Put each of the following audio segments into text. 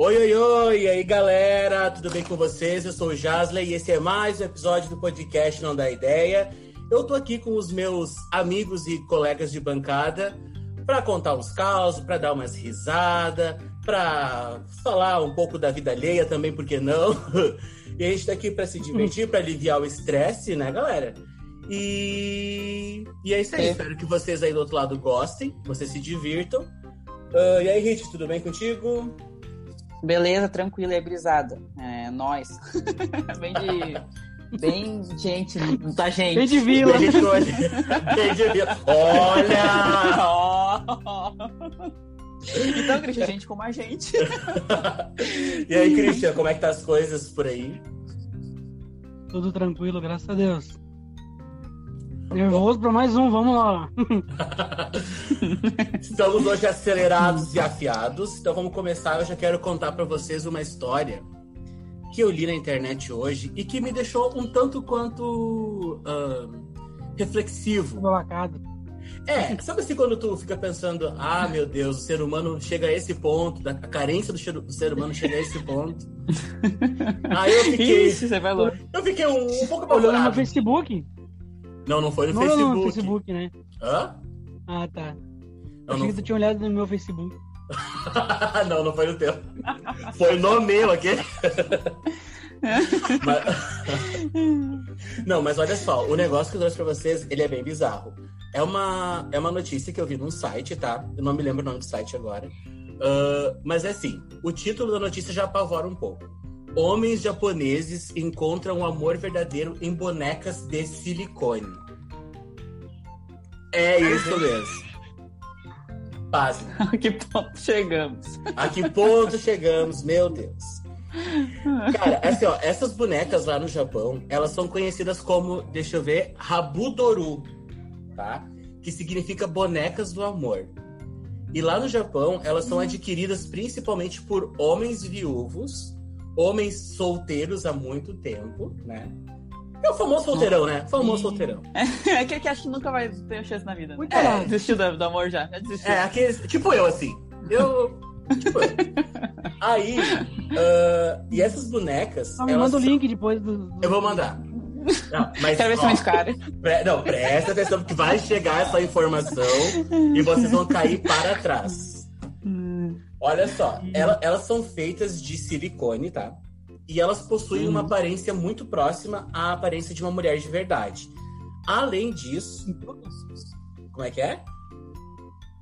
Oi, oi, oi! E aí, galera? Tudo bem com vocês? Eu sou o Jasley e esse é mais um episódio do podcast Não Dá Ideia. Eu tô aqui com os meus amigos e colegas de bancada para contar uns causos, para dar umas risadas, para falar um pouco da vida alheia também, por que não? E a gente tá aqui para se divertir, para aliviar o estresse, né, galera? E... e é isso aí. É. Espero que vocês aí do outro lado gostem, vocês se divirtam. Uh, e aí, Rich, tudo bem contigo? Beleza, tranquila e brisada. É, nós. bem de. Bem gente, tá gente. Bem de vila. Bem de, bem de vila. Olha! Então, Cristian, gente como a gente. e aí, Cristian, como é que tá as coisas por aí? Tudo tranquilo, graças a Deus. Nervoso para mais um, vamos lá. Estamos hoje acelerados e afiados, então vamos começar. Eu já quero contar para vocês uma história que eu li na internet hoje e que me deixou um tanto quanto uh, reflexivo. Babacado. É, sabe assim quando tu fica pensando, ah, meu Deus, o ser humano chega a esse ponto, a carência do, do ser humano chega a esse ponto. Aí eu fiquei. Isso, você longe. Eu fiquei um, um pouco apavorado. Olhando no Facebook? Não, não foi no não, Facebook. Não, no Facebook, né? Hã? Ah, tá. Não, Achei não... que tu tinha olhado no meu Facebook. não, não foi no teu. Foi no meu, aquele. mas... não, mas olha só, o negócio que eu trouxe pra vocês, ele é bem bizarro. É uma, é uma notícia que eu vi num site, tá? Eu não me lembro o nome do site agora. Uh, mas é assim, o título da notícia já apavora um pouco. Homens japoneses encontram um amor verdadeiro em bonecas de silicone. É isso mesmo. Pasme. A que ponto chegamos? A que ponto chegamos, meu Deus. Cara, assim, ó, essas bonecas lá no Japão, elas são conhecidas como, deixa eu ver, Rabudoru tá? Que significa bonecas do amor. E lá no Japão, elas são adquiridas principalmente por homens viúvos, homens solteiros há muito tempo, né? É o famoso solteirão, né? O famoso solteirão. É aquele que acha que nunca vai ter chance na vida. Né? É, desistiu do, do, amor já. já desistiu. É, aquele, tipo eu, assim. Eu. Tipo eu. Aí. Uh, e essas bonecas. Não, me manda o link depois do, Eu vou mandar. Não, mas, Quero ver se mais caro. Pre, não, presta atenção, porque vai chegar essa informação e vocês vão cair para trás. Olha só, ela, elas são feitas de silicone, tá? E elas possuem uhum. uma aparência muito próxima à aparência de uma mulher de verdade. Além disso. Como é que é?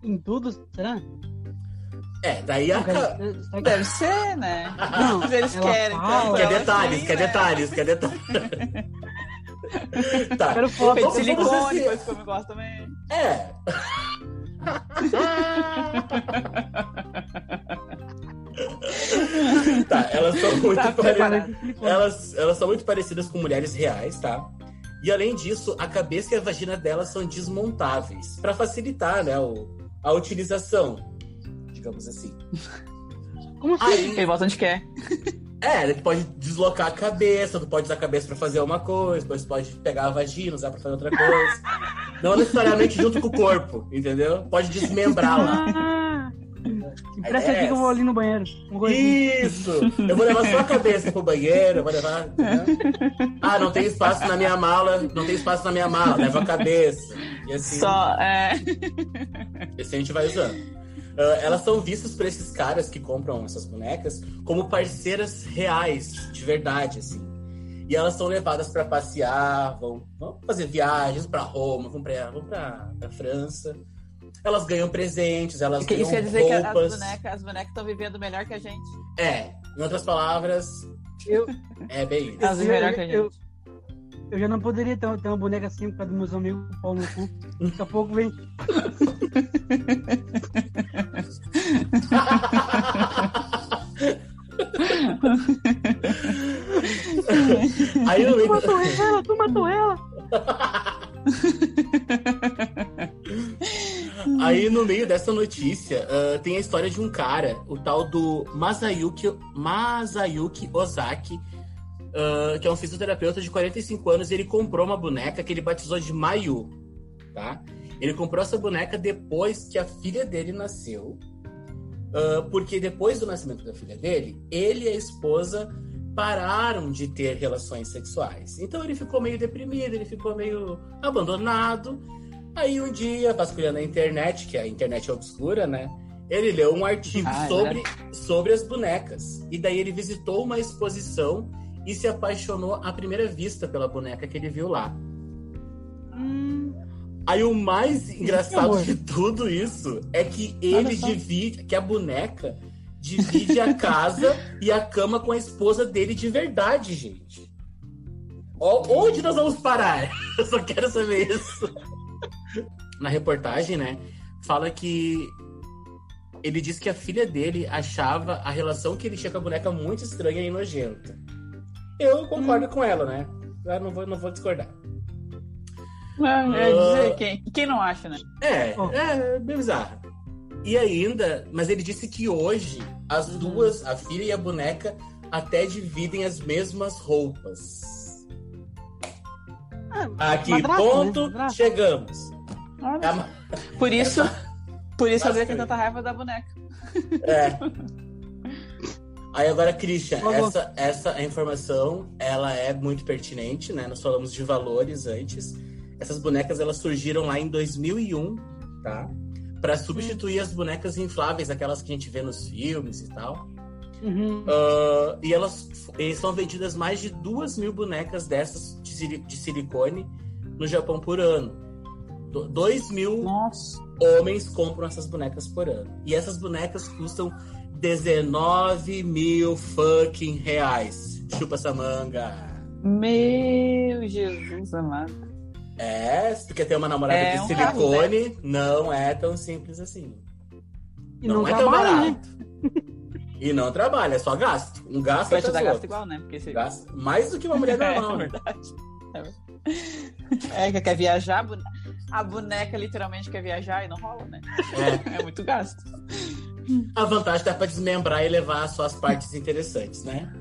Em tudo, será? É, daí a. Deve ser, né? Não, eles querem. Fala, quer detalhes, quer detalhes, quer detalhes. tá. Quero foto de silicone, coisa que eu gosto também. É. tá, elas são muito tá parecidas. Elas, elas são muito parecidas com mulheres reais, tá? E além disso, a cabeça e a vagina delas são desmontáveis para facilitar, né, o, a utilização digamos assim. Como assim? Aí, Ele volta onde quer. É, tu pode deslocar a cabeça, tu pode usar a cabeça pra fazer uma coisa, depois tu pode pegar a vagina, usar pra fazer outra coisa. Não necessariamente junto com o corpo, entendeu? Pode desmembrar Empresta aqui que eu vou ali no banheiro. Isso! Eu vou levar só a cabeça pro banheiro, eu vou levar. Né? Ah, não tem espaço na minha mala, não tem espaço na minha mala, leva a cabeça. E assim. Só, é. E assim a gente vai usando. Uh, elas são vistas por esses caras que compram essas bonecas como parceiras reais, de verdade, assim. E elas são levadas para passear, vão, vão, fazer viagens para Roma, vão para vão pra, pra França. Elas ganham presentes, elas Isso ganham Isso quer dizer roupas. que as bonecas as estão vivendo melhor que a gente. É, em outras palavras, eu, é bem isso. Elas vivem melhor que a gente. Eu, eu já não poderia ter, ter uma boneca assim por causa dos meus amigos pau no cu. Daqui a pouco vem. Aí eu... Tu matou ela, tu matou ela. Aí no meio dessa notícia uh, tem a história de um cara, o tal do Masayuki, Masayuki Ozaki, uh, que é um fisioterapeuta de 45 anos, e ele comprou uma boneca que ele batizou de Mayu, tá? Ele comprou essa boneca depois que a filha dele nasceu. Uh, porque depois do nascimento da filha dele, ele e a esposa pararam de ter relações sexuais. Então ele ficou meio deprimido, ele ficou meio abandonado. Aí um dia, vasculhando a internet, que a internet é obscura, né? Ele leu um artigo ah, é sobre, é? sobre as bonecas. E daí ele visitou uma exposição e se apaixonou à primeira vista pela boneca que ele viu lá. Hum. Aí o mais engraçado de tudo isso é que ele divide, que a boneca divide a casa e a cama com a esposa dele de verdade, gente. Onde nós vamos parar? Eu só quero saber isso. Na reportagem, né, fala que ele disse que a filha dele achava a relação que ele tinha com a boneca muito estranha e nojenta. Eu concordo hum. com ela, né? Eu não vou, não vou discordar. Não, é dizer, uh, quem, quem não acha, né? É, oh. é bem bizarro. E ainda, mas ele disse que hoje as uhum. duas, a filha e a boneca, até dividem as mesmas roupas. Ah, Aqui, madrasta, ponto, né? chegamos. É por isso, por isso a tem tanta raiva da boneca. É. Aí agora, Christian, essa, essa informação, ela é muito pertinente, né? Nós falamos de valores antes. Essas bonecas, elas surgiram lá em 2001, tá? Para substituir as bonecas infláveis, aquelas que a gente vê nos filmes e tal. Uhum. Uh, e elas e são vendidas mais de duas mil bonecas dessas de, de silicone no Japão por ano. Do, dois mil Nossa. homens compram essas bonecas por ano. E essas bonecas custam 19 mil fucking reais. Chupa essa manga. Meu Jesus amado. É, se tu quer ter uma namorada é de um silicone, carro, né? não é tão simples assim. E não, não é tão barato. Né? E não trabalha, é só gasto. Um gasto dar gasto igual, né? Porque você... Gasto mais do que uma mulher normal. é, verdade. É, que quer viajar, a boneca literalmente quer viajar e não rola, né? É, é muito gasto. A vantagem dá pra desmembrar e levar só as partes interessantes, né?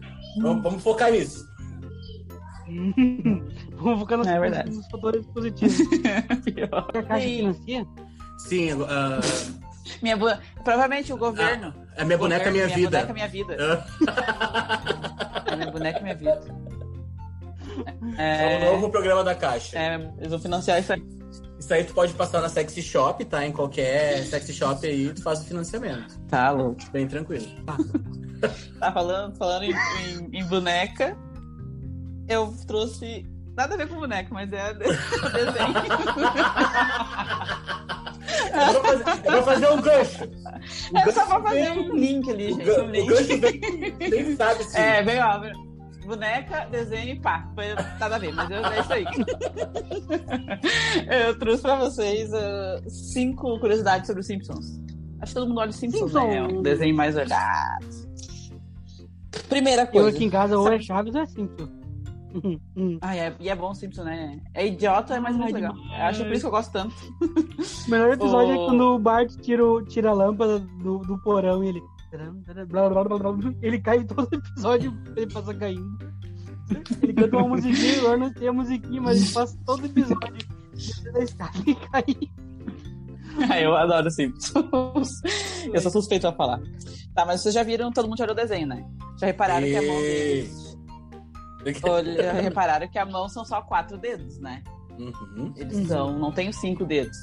Vamos, vamos focar nisso. vamos focar nos, é nos fatores positivos. a caixa financia? Sim, uh... Minha bo... Provavelmente o governo. Ah, a minha boneca é minha, minha vida. Boneca minha vida. é minha boneca minha vida. É... é o novo programa da Caixa. É, eles vão financiar isso aí. Isso aí tu pode passar na Sexy Shop, tá? Em qualquer Sexy Shop aí, tu faz o financiamento. Tá louco. Bem tranquilo. Tá, tá falando, falando em, em, em, boneca, eu trouxe. Nada a ver com boneca, mas é o desenho. É pra, fazer, é pra fazer um gancho. O é só pra fazer um link ali, gente. O, um link. o gancho bem, bem sabe, sim. É, bem óbvio boneca, desenho e pá. Foi nada a ver, mas é isso aí. eu trouxe pra vocês uh, cinco curiosidades sobre os Simpsons. Acho que todo mundo olha os Simpsons, Simpsons. né? É um desenho mais olhado. Primeira coisa. Eu aqui em casa ou é Chaves ou é Simpsons. ah, é, e é bom Simpson, né? É idiota, mas muito legal. Eu acho por isso que eu gosto tanto. O melhor episódio é quando o Bart tira, tira a lâmpada do, do porão e ele ele cai todo episódio, ele passa caindo. Ele canta uma musiquinha, agora não tem a musiquinha, mas ele passa todo episódio da escada e cai. eu adoro Simpsons. eu sou suspeito a falar. Tá, mas vocês já viram, todo mundo já olhou o desenho, né? Já repararam e... que a mão deles. Já repararam que a mão são só quatro dedos, né? Uhum. Eles uhum. são, não tem os cinco dedos.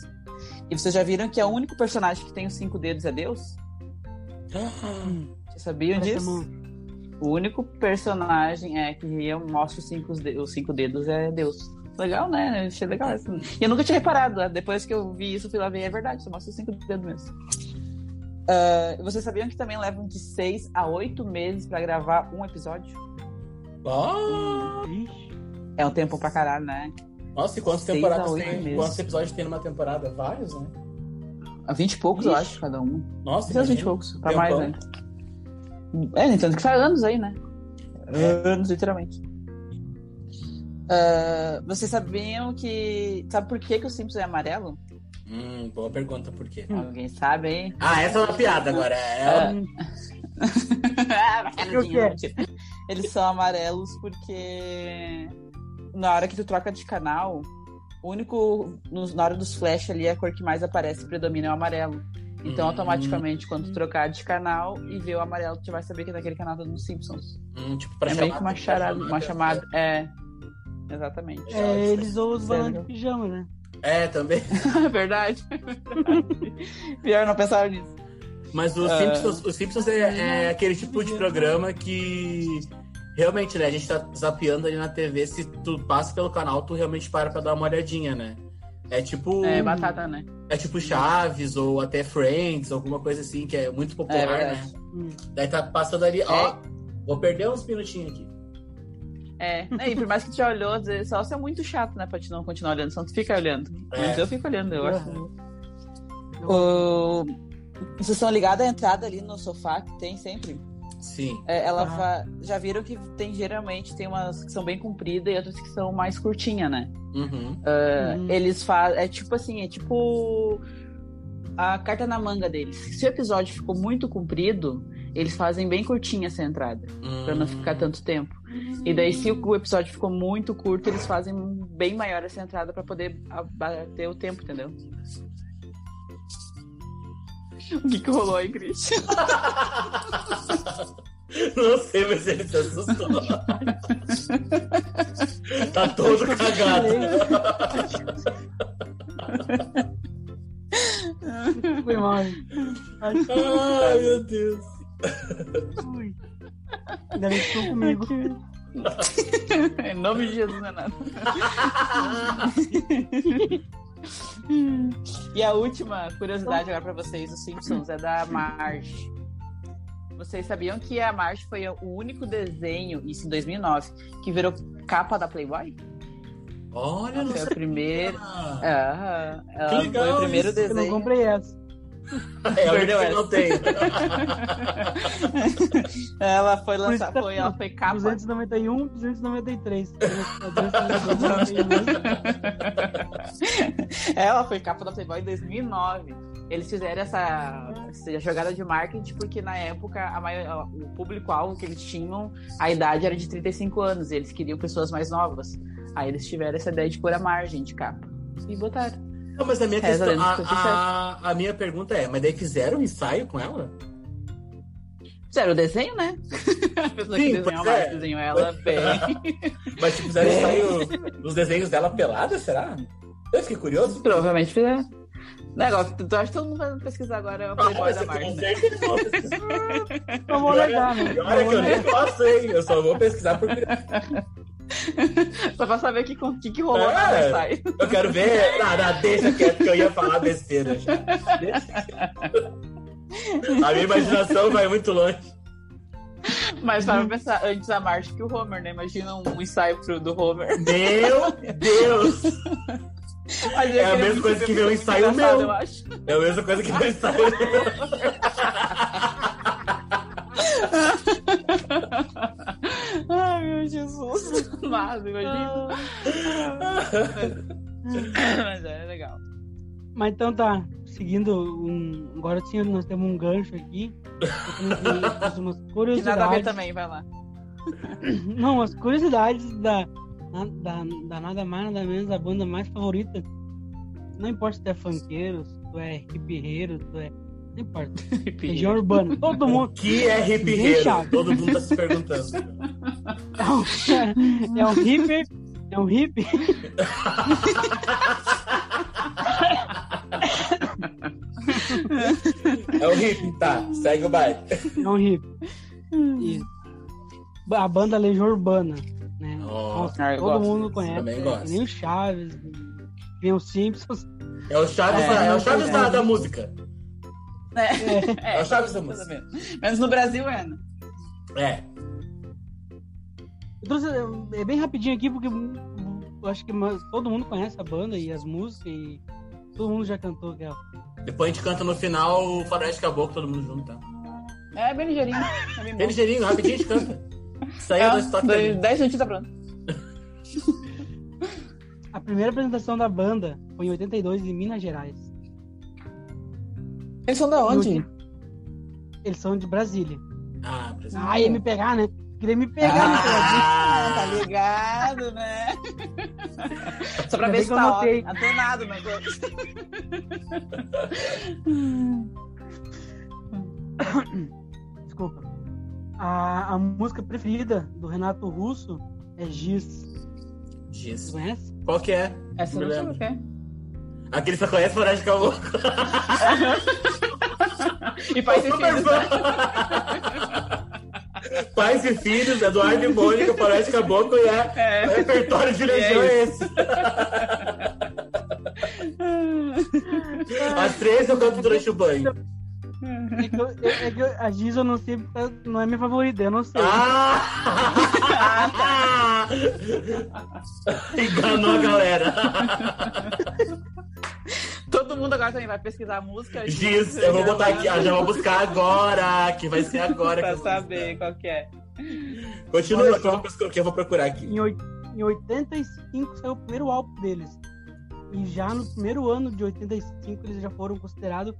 E vocês já viram que o único personagem que tem os cinco dedos é Deus? Vocês sabiam disso? O único personagem é que mostra os cinco, os cinco dedos é Deus. Legal, né? Achei legal isso. E eu nunca tinha reparado. Né? Depois que eu vi isso, fui lá ver. É verdade, só mostra os cinco dedos mesmo. Uh, vocês sabiam que também levam de seis a oito meses pra gravar um episódio? Oh. É um tempo pra caralho, né? Nossa, e quantas temporadas tem? Quantos episódios tem numa temporada? Vários, né? A 20 e poucos, Ixi. eu acho, cada um. Nossa, Tem 20 e poucos, pra mais ainda. É, nem tanto que faz anos aí, né? É. Anos, literalmente. Uh, vocês sabiam que. Sabe por que, que o Simpsons é amarelo? Hum, boa pergunta, por quê? Alguém sabe, hein? Ah, essa é uma piada agora. É... Uh... Eles são amarelos porque na hora que tu troca de canal, o único. Na hora dos flash ali, a cor que mais aparece predomina é o amarelo. Então, Hum. automaticamente, quando tu trocar de canal e ver o amarelo, tu vai saber que naquele canal tá nos Simpsons. Hum, tipo, pra é meio chamar- que uma charada, uma chamada. É. Exatamente. É, isso eles usam os balões de pijama, né? É, também. Verdade. Pior, não pensava nisso. Mas o Ah. Simpsons, o Simpsons é, é aquele tipo de programa que realmente, né? A gente tá zapeando ali na TV, se tu passa pelo canal, tu realmente para pra dar uma olhadinha, né? É tipo. É batata, né? É tipo Chaves ou até Friends, alguma coisa assim, que é muito É popular, né? verdade. Hum. Daí tá passando ali, ó. Vou perder uns minutinhos aqui. É. E por mais que tu já olhou, às vezes, só se é muito chato, né? Pra te não continuar olhando, senão tu fica olhando. É. Mas eu fico olhando, eu acho. Uhum. O... Vocês estão ligados à entrada ali no sofá que tem sempre? Sim. É, ela Ah. fa- Já viram que tem geralmente tem umas que são bem compridas e outras que são mais curtinhas, né? Uhum. Uhum. Eles fazem. É tipo assim, é tipo a carta na manga deles. Se o episódio ficou muito comprido, eles fazem bem curtinha essa entrada, pra não Hum. ficar tanto tempo. E daí, se o episódio ficou muito curto, eles fazem bem maior essa entrada pra poder bater o tempo, entendeu? O que, que rolou aí, Cris? Não sei, mas ele se assustou. tá todo cagado. Foi mal. Ai, meu Deus. fui. Ainda bem que ficou comigo. em nome de Jesus, não e a última curiosidade agora pra vocês dos Simpsons é da Marge. Vocês sabiam que a Marge foi o único desenho, isso em 2009, que virou capa da Playboy? Olha, não Foi sei. a primeira. Ah, Que legal foi o primeiro isso. Eu não desenho. comprei essa. É, eu Perdeu não tenho. ela foi Por isso lançada, que foi, ela foi capa. 291, 293. 292. Ela foi capa da Playboy em 2009. Eles fizeram essa, essa jogada de marketing porque na época a maior- o público-alvo que eles tinham, a idade era de 35 anos e eles queriam pessoas mais novas. Aí eles tiveram essa ideia de pôr a margem de capa. E botaram. Não, mas a minha, Reza questão, a, a, a minha pergunta é, mas daí fizeram um ensaio com ela? Fizeram o desenho, né? A pessoa Sim, que desenhou é. Desenhou ela bem. Mas tipo, fizeram ensaio dos desenhos dela pelada, será? Eu fiquei curioso. Provavelmente fizeram. Negócio, tu acha que todo mundo vai pesquisar agora o Playboy Ah, da né? certeza eu vou pesquisar. Não vou negar, né? É que eu nem gosto, hein? Eu só vou pesquisar por Só pra saber o que, que, que rolou É. na ensaio. Eu quero ver. Não, deixa quieto que eu ia falar besteira já. A minha imaginação vai muito longe. Mas para pensar, antes a Marge que o Homer, né? Imagina um ensaio pro, do Homer. Meu Deus! É a mesma coisa que ver um ensaio meu. Eu acho. É a mesma coisa que vai estar. Ai, meu Jesus. Nada, imagina. Mas é legal. Mas então tá, seguindo um. Agora sim, nós temos um gancho aqui. Umas Que nada a ver curiosidades. também, vai lá. Não, as curiosidades da, da, da nada mais, nada menos, a banda mais favorita. Não importa se tu é funkeiro, se tu é se tu é. Não importa. Região urbana. Todo O mundo. que é hip. Todo mundo tá se perguntando. É um, é um hippie. É um hippie. É o hip, tá. Segue o baile. É um hippie. Isso. A banda Legião Urbana. Né? Oh, Nossa, ah, eu todo gosto mundo disso, conhece. também é, gosto. que nem o Chaves, que nem o Simpsons. É o Chaves, É, da, é o não, Chaves é. da, da música. É, É música. ou menos. Menos no Brasil, é, né? É. Eu trouxe, é bem rapidinho aqui, porque eu acho que mas, todo mundo conhece a banda e as músicas e todo mundo já cantou aquela. Depois a gente canta no final o Faroeste Caboclo, todo mundo junto, tá? É bem ligeirinho. É bem ligeirinho, rapidinho a gente canta. Saiu É, dois- também. 10 minutos tá pronto. A primeira apresentação da banda foi em 82 em Minas Gerais. Eles são da onde? Eles são de Brasília. Ah, Brasil. Ah, ia me pegar, né? Queria me pegar, né? Ah, tá ligado, né? Só pra Ainda ver se tá notei. óbvio. Atenado, mas... Desculpa. A, a música preferida do Renato Russo é Giz. Giz. conhece? Qual que é? Essa eu não sei o que é. Aquele só conhece Floresta Caboclo. E Pais e Filhos, né? Pais e Filhos, Eduardo e Mônica, Floresta Caboclo e é, É. o repertório de Legião é esse. Às três eu canto durante o banho. É que, eu- é- que eu- a Giz eu não sei, não é minha favorita, eu não sei. Ah! Enganou a galera. Mundo agora também vai pesquisar a música. Giz, eu vou botar aqui, ah, já vou buscar agora, que vai ser agora que Pra eu vou saber qual que é. Continua, Olha que eu, vou, buscar- que eu vou procurar aqui. Em, em 85 saiu o primeiro álbum deles. E já no primeiro ano de 85 eles já foram considerados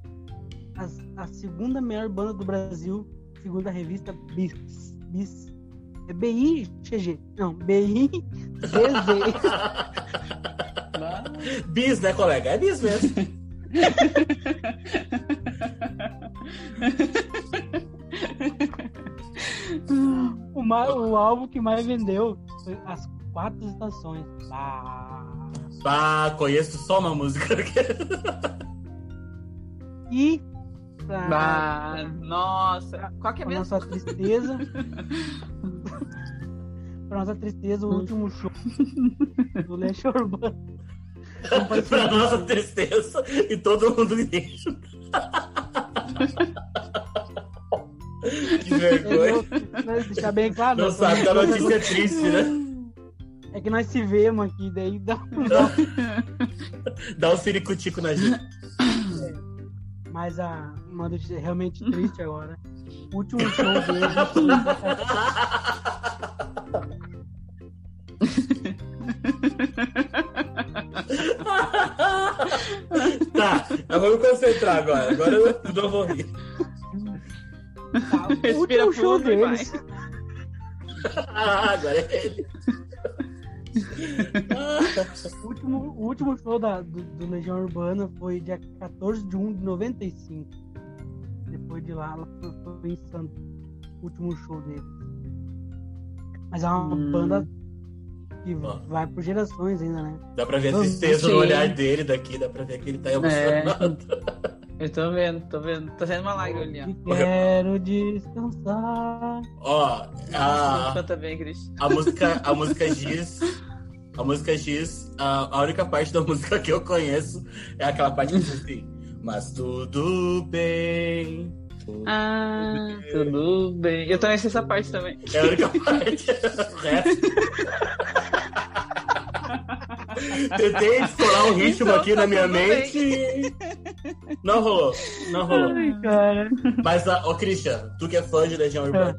as- a segunda melhor banda do Brasil, segundo a revista Bis. Bis. É BIGG. Não, BIZZ. Bis, né, colega? É bis mesmo. o, ma- o álbum que mais vendeu foi As Quatro Estações. Ah. Ah, conheço só uma música. E pra, Ah, nossa. Qual que é pra mesmo? nossa tristeza. pra nossa tristeza, o último show do Leste Urbano. Pra nossa tristeza e todo mundo lixo. que vergonha. Deixar bem claro. Não sabe da notícia triste, né? É que nós se vemos aqui, daí dá, dá Dá um ciricutico na gente. Mas a, uma notícia realmente triste agora. O último show dele tá, eu vou me concentrar agora. Agora eu não vou rir. tá, o Respira último show fundo e vai. deles. Ah, agora é ele. O último, o último show da, do, do Legião Urbana foi dia 14 de 1 de 95. Depois de lá, ela foi, foi. O último show dele. Mas é uma Hum. banda que Ó. vai por gerações ainda, né? Dá pra ver a tristeza no olhar dele daqui, dá pra ver que ele tá emocionado. Eu tô vendo, tô vendo. Tá saindo uma lágrima ali, ó. E quero descansar. Ó, a, Canta bem, Cris. a música, a música Giz, a música Giz, a, a única parte da música que eu conheço é aquela parte que diz assim, mas tudo bem. tudo Ah, tudo bem. Eu também sei essa parte também. É a única parte. O resto. Tentei explorar um ritmo Então, aqui na tá minha tudo bem. mente. Não rolou. Não rolou. Ai, cara. Mas, ah, ô Christian, tu que é fã de Legião Urbana,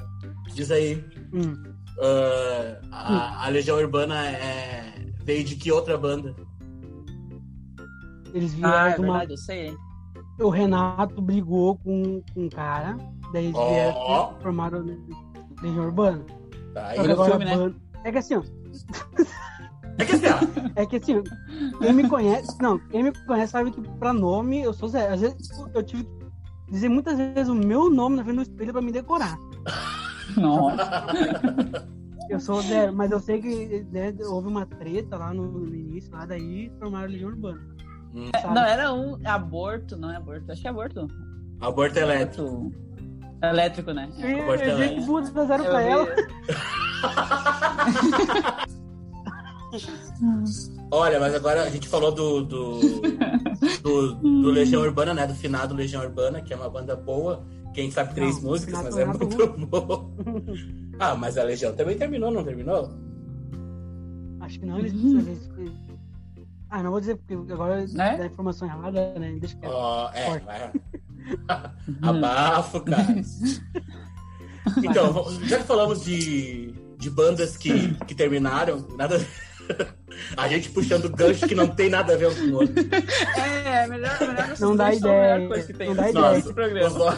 diz aí. Hum. ah, a, a Legião Urbana é, veio de que outra banda? Eles vieram Ah, é uma. verdade, eu sei. O Renato brigou com, com um cara. Daí eles Ó. vieram formaram Legião Urbana. Tá, aí. Agora filme, a né? banda- É que assim, ó. É que assim, ó, É que assim, quem me conhece. Não, quem me conhece sabe que pra nome eu sou zero. Às vezes eu tive que dizer muitas vezes o meu nome na frente do espelho pra me decorar. Nossa. Eu sou zero, mas eu sei que né, houve uma treta lá no, no início, lá daí formaram Legião Urbana. Hum. Não, era um aborto, não é aborto. Acho que é aborto. aborto elétrico. Aborto Elétrico, né? Eu ia Aborto eu ia elétrico. que fizeram Eu pra vi. ela. Olha, mas agora a gente falou do, do, do, do Legião Urbana, né? Do finado Legião Urbana, que é uma banda boa. Quem sabe três Não, músicas, mas é Renato muito boa. Ah, mas a Legião também terminou, não terminou? Acho que não, eles. Uhum. Ah, não vou dizer, porque agora Né? dá informação errada, né? Deixa quieto. Ó, é, vai. Abafo, cara. Então, já que falamos de, de bandas que, que terminaram, nada. A gente puxando gancho que não tem nada a ver com o outro. É, melhor, melhor Não dá ideia, coisa que tem não dá ideia. nosso programa.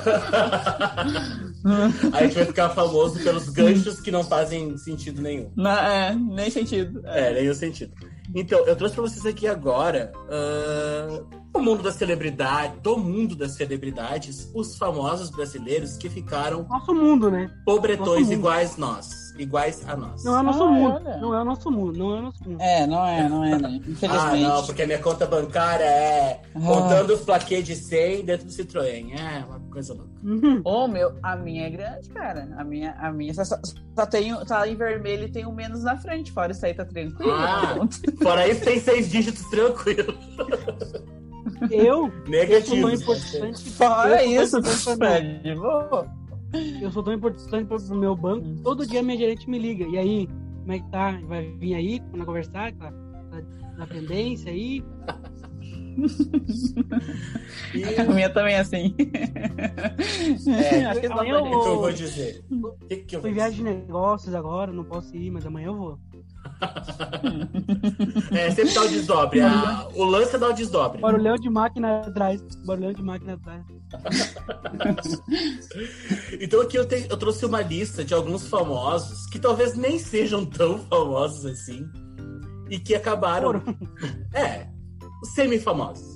A gente vai ficar famoso pelos ganchos que não fazem sentido nenhum. Não, é, nem sentido. É, nenhum sentido. Então, eu trouxe para vocês aqui agora uh, o mundo da celebridade, do mundo das celebridades, os famosos brasileiros que ficaram Nosso mundo, né? pobretões Nosso mundo. iguais nós, iguais a nós. Não é o nosso Ah, mundo. olha. Não é o nosso mundo. Não é o nosso mundo. É, não é, não é, né? Ah, Infelizmente. não, porque a minha conta bancária é Ah. contando os plaquês de 100 dentro do Citroën. É uma coisa louca. Uhum. Ô, meu, a minha é grande, cara. A minha, a minha só, só, só tem, tá em vermelho e tem um menos na frente. Fora isso aí, tá tranquilo. Ah. Fora isso, tem seis dígitos tranquilo. Eu, Negativo. importante. Fora isso. Fred. Vou. Eu sou tão importante pro pro meu banco. Todo dia minha gerente me liga. E aí, como é que tá? Vai vir aí pra conversar? Tá, tá na pendência aí? E A minha também é assim. É, Acho que amanhã só eu o que pra eu vou- dizer? O que, que eu vou em viagem de negócios agora, não posso ir, mas amanhã eu vou. É, sempre dá o desdobre. A- o lance é dar o desdobre. Barulhão de máquina atrás. Barulhão de máquina atrás. Então aqui eu, te- eu trouxe uma lista de alguns famosos que talvez nem sejam tão famosos assim e que acabaram. É, os semi-famosos.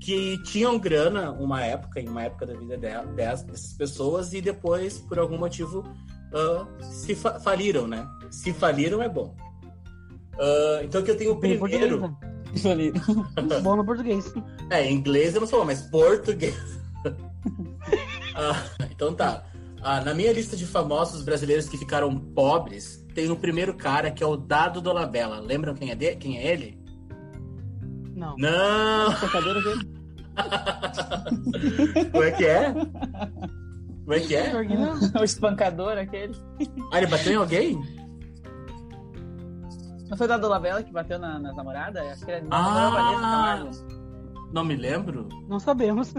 Que tinham grana uma época, em uma época da vida de- dessas pessoas, e depois, por algum motivo, ah, se fa- faliram, né? Se faliram é bom. Ah, então aqui eu tenho o primeiro. né? Falei. Bom no português. É, inglês eu não sou, mas português. Ah, então tá. Ah, na minha lista de famosos brasileiros que ficaram pobres, tem o primeiro cara que é o Dado Dolabella. Lembram quem é, de... quem é ele? Não. Não! Como é que é? Como é que é? Que. O espancador, aquele. Ah, ele bateu em alguém? Não foi o da Dolabella que bateu na, nas namoradas? Acho que era Ah. Vanessa Camargo. Não me lembro. Não sabemos.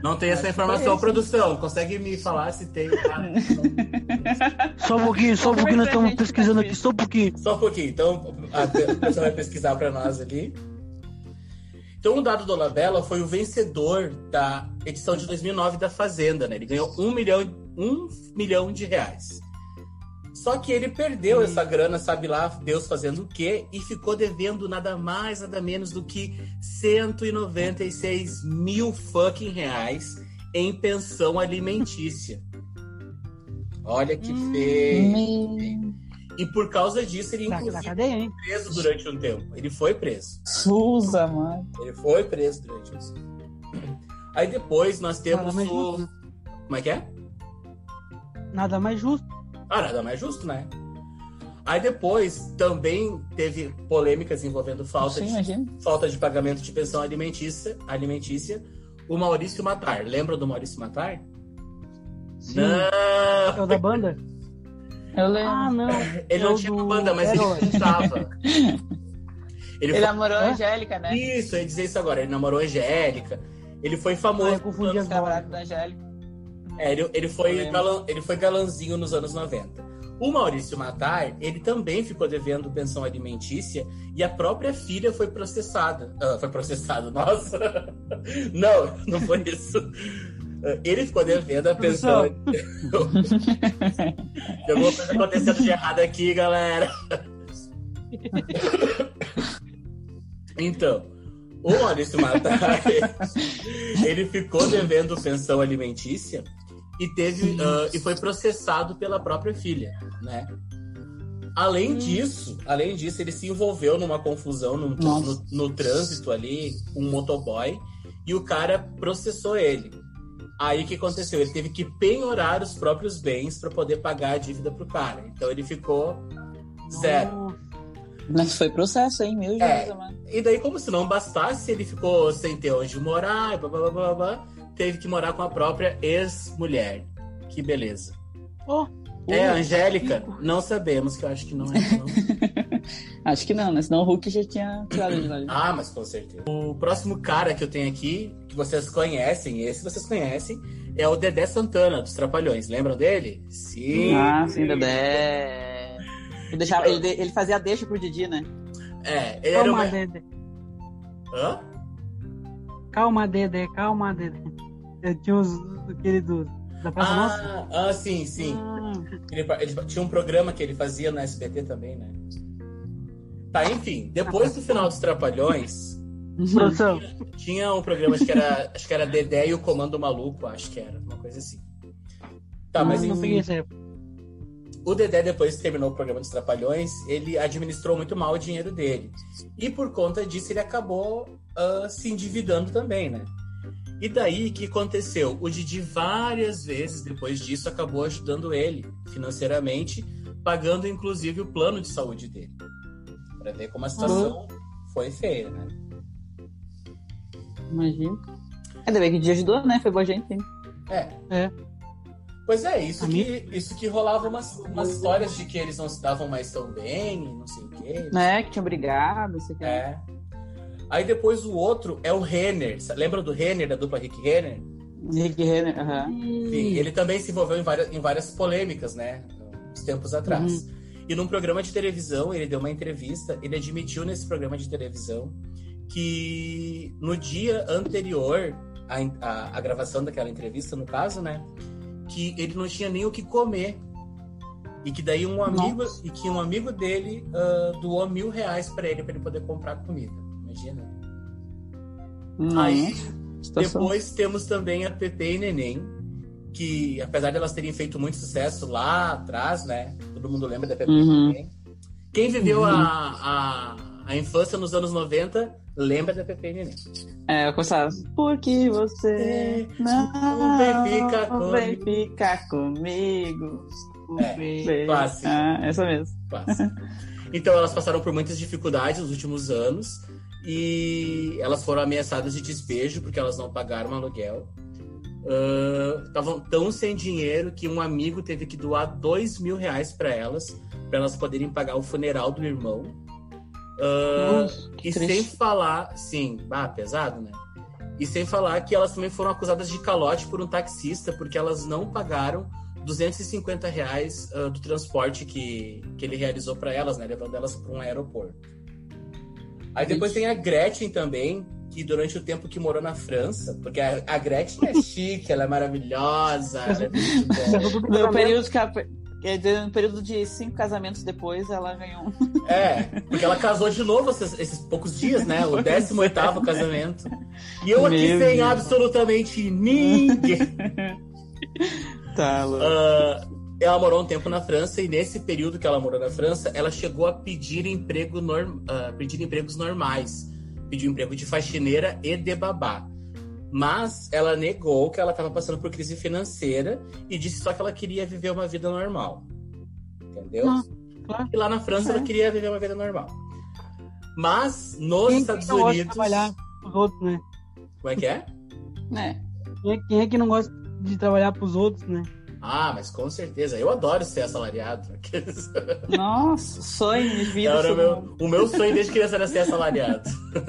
Não tem essa informação, produção. Consegue me falar se tem? Ah, Só um pouquinho, só um pouquinho, nós estamos pesquisando aqui, só um pouquinho. Só um pouquinho. Então, a pessoa vai pesquisar para nós ali. Então, o Dado Dolabella foi o vencedor da edição de 2009 da Fazenda, né? Ele ganhou um milhão, um milhão de reais. Só que ele perdeu essa grana, sabe lá, Deus fazendo o quê? E ficou devendo nada mais, nada menos do que 196 mil fucking reais em pensão alimentícia. Olha que Hum. feio. E por causa disso, ele inclusive cadeia, hein? preso durante um tempo. Ele foi preso. Suza, mano. Ele foi preso durante um tempo. Aí depois nós temos o. Como é que é? Nada mais justo. Ah, nada mais justo, né? Aí depois também teve polêmicas envolvendo falta, Sim, de, falta de pagamento de pensão alimentícia, alimentícia. O Maurício Matar. Lembra do Maurício Matar? Sim. É Não! o da banda? Eu lembro. Ah, não. Ele É não o tinha do uma banda, mas ele Pérola. cantava. Ele Ele foi... namorou a? Angélica, né? Isso, eu ia dizer isso agora. Ele namorou a Angélica. Ele foi Ah, famoso. eu confundi as da Angélica. É, ele, ele, foi ele foi galanzinho nos anos 90. O Maurício Matar, ele também ficou devendo pensão alimentícia e a própria filha foi processada. Ah, foi processada, nossa! Não, não foi isso. Ah, Ele ficou devendo a pensão. Tem alguma coisa acontecendo de errado aqui, galera. Então, o Maurício Matar, ele ficou devendo pensão alimentícia e teve ah, e foi processado pela própria filha, né? Além disso, além disso, ele se envolveu numa confusão no, no, no trânsito ali, com um motoboy, e o cara processou ele. Aí o que aconteceu? Ele teve que penhorar os próprios bens para poder pagar a dívida pro cara. Então ele ficou zero. Mas foi processo, hein? Meu É. Jesus, mano. E daí, como se não bastasse, ele ficou sem ter onde morar, blá, blá, blá, blá, blá, teve que morar com a própria ex-mulher. Que beleza. Oh, É, a Angélica? Não sabemos, que eu acho que não é. Não. Acho que não, né? Senão o Hulk já tinha tirado ele lá. ah, mas com certeza. O próximo cara que eu tenho aqui, que vocês conhecem, esse vocês conhecem, é o Dedé Santana, dos Trapalhões. Lembram dele? Sim. Ah, sim, Dedé. Ele, deixava, ele, ele fazia deixa pro Didi, né? É, ele era calma, uma... Dede. Hã? Calma, Dede. Calma, Dede. Eu tinha os aquele do, da Praça Nossa. Ah, ah, sim, sim. Ah, Ele, ele tinha um programa que ele fazia no SBT também, né? Tá, enfim. Depois do final dos Trapalhões, Produção. tinha um programa, acho que era, acho que era Dedé e o Comando Maluco, acho que era, uma coisa assim. Tá, mas Não, não enfim. época. O Dedé, depois que terminou o programa dos Trapalhões, ele administrou muito mal o dinheiro dele. E por conta disso, ele acabou ah, se endividando também, né? E daí, o que aconteceu? O Didi, várias vezes depois disso, acabou ajudando ele financeiramente, pagando inclusive o plano de saúde dele. Pra ver como a situação foi feia, né? Imagina. Ainda bem que o dia ajudou, né? Foi boa gente. hein? É. É. Pois é, isso A que, isso que rolava umas, umas histórias de que eles não se davam mais tão bem, não sei o quê. Né? Que tinha brigado, não sei o que. É. Aí depois o outro é o Renner. Lembra do Renner, da dupla Rick Renner? Rick Renner, aham. Sim, ele também se envolveu em várias, em várias polêmicas, né? Uns tempos atrás. E num programa de televisão, ele deu uma entrevista, ele admitiu nesse programa de televisão que no dia anterior à, à, à gravação daquela entrevista, no caso, né? Que ele não tinha nem o que comer. E que daí um amigo, e que um amigo dele ah, doou mil reais para ele, para ele poder comprar comida. Imagina. Aí, Situação. depois temos também a Pepe e Neném, que apesar de elas terem feito muito sucesso lá atrás, né? Todo mundo lembra da Pepe Uhum. e Neném. Quem viveu a, a, a infância nos anos 90 lembra da Pepe e Neném. É, eu começava. Porque você não vem ficar vem comigo." ficar comigo. É, clássico. Ah, essa mesmo. Quase. Então elas passaram por muitas dificuldades nos últimos anos e elas foram ameaçadas de despejo porque elas não pagaram aluguel. Estavam tão sem dinheiro que um amigo teve que doar dois mil reais para elas, para elas poderem pagar o funeral do irmão. Ah, Nossa, e triste. sem falar, sim, ah, pesado, né? E sem falar que elas também foram acusadas de calote por um taxista porque elas não pagaram 250 reais ah, do transporte que, que ele realizou para elas, né? Levando elas para um aeroporto. Aí depois tem a Gretchen também, que durante o tempo que morou na França, porque a, a Gretchen é chique, ela é maravilhosa, ela é muito boa. No casamento. período, que a- quer dizer, no período de cinco casamentos depois, ela ganhou um. É, porque ela casou de novo esses, esses poucos dias, né? O 18 casamento. E eu aqui Meu sem Deus. absolutamente ninguém. Tá, louco. Ah, ela morou um tempo na França e nesse período que ela morou na França, ela chegou a pedir emprego norm, ah, pedir empregos normais, pediu emprego de faxineira e de babá. Mas ela negou que ela estava passando por crise financeira e disse só que ela queria viver uma vida normal. Entendeu? Claro. E lá na França ela queria viver uma vida normal. Mas nos Quem, Estados não gosta de Unidos. trabalhar pros outros, né? Como é que é? É. Quem, é- é que não gosta de trabalhar pros outros, né? Ah, mas com certeza. Eu adoro ser assalariado. Nossa, sonho de vida. Era meu, o meu sonho desde criança era ser assalariado.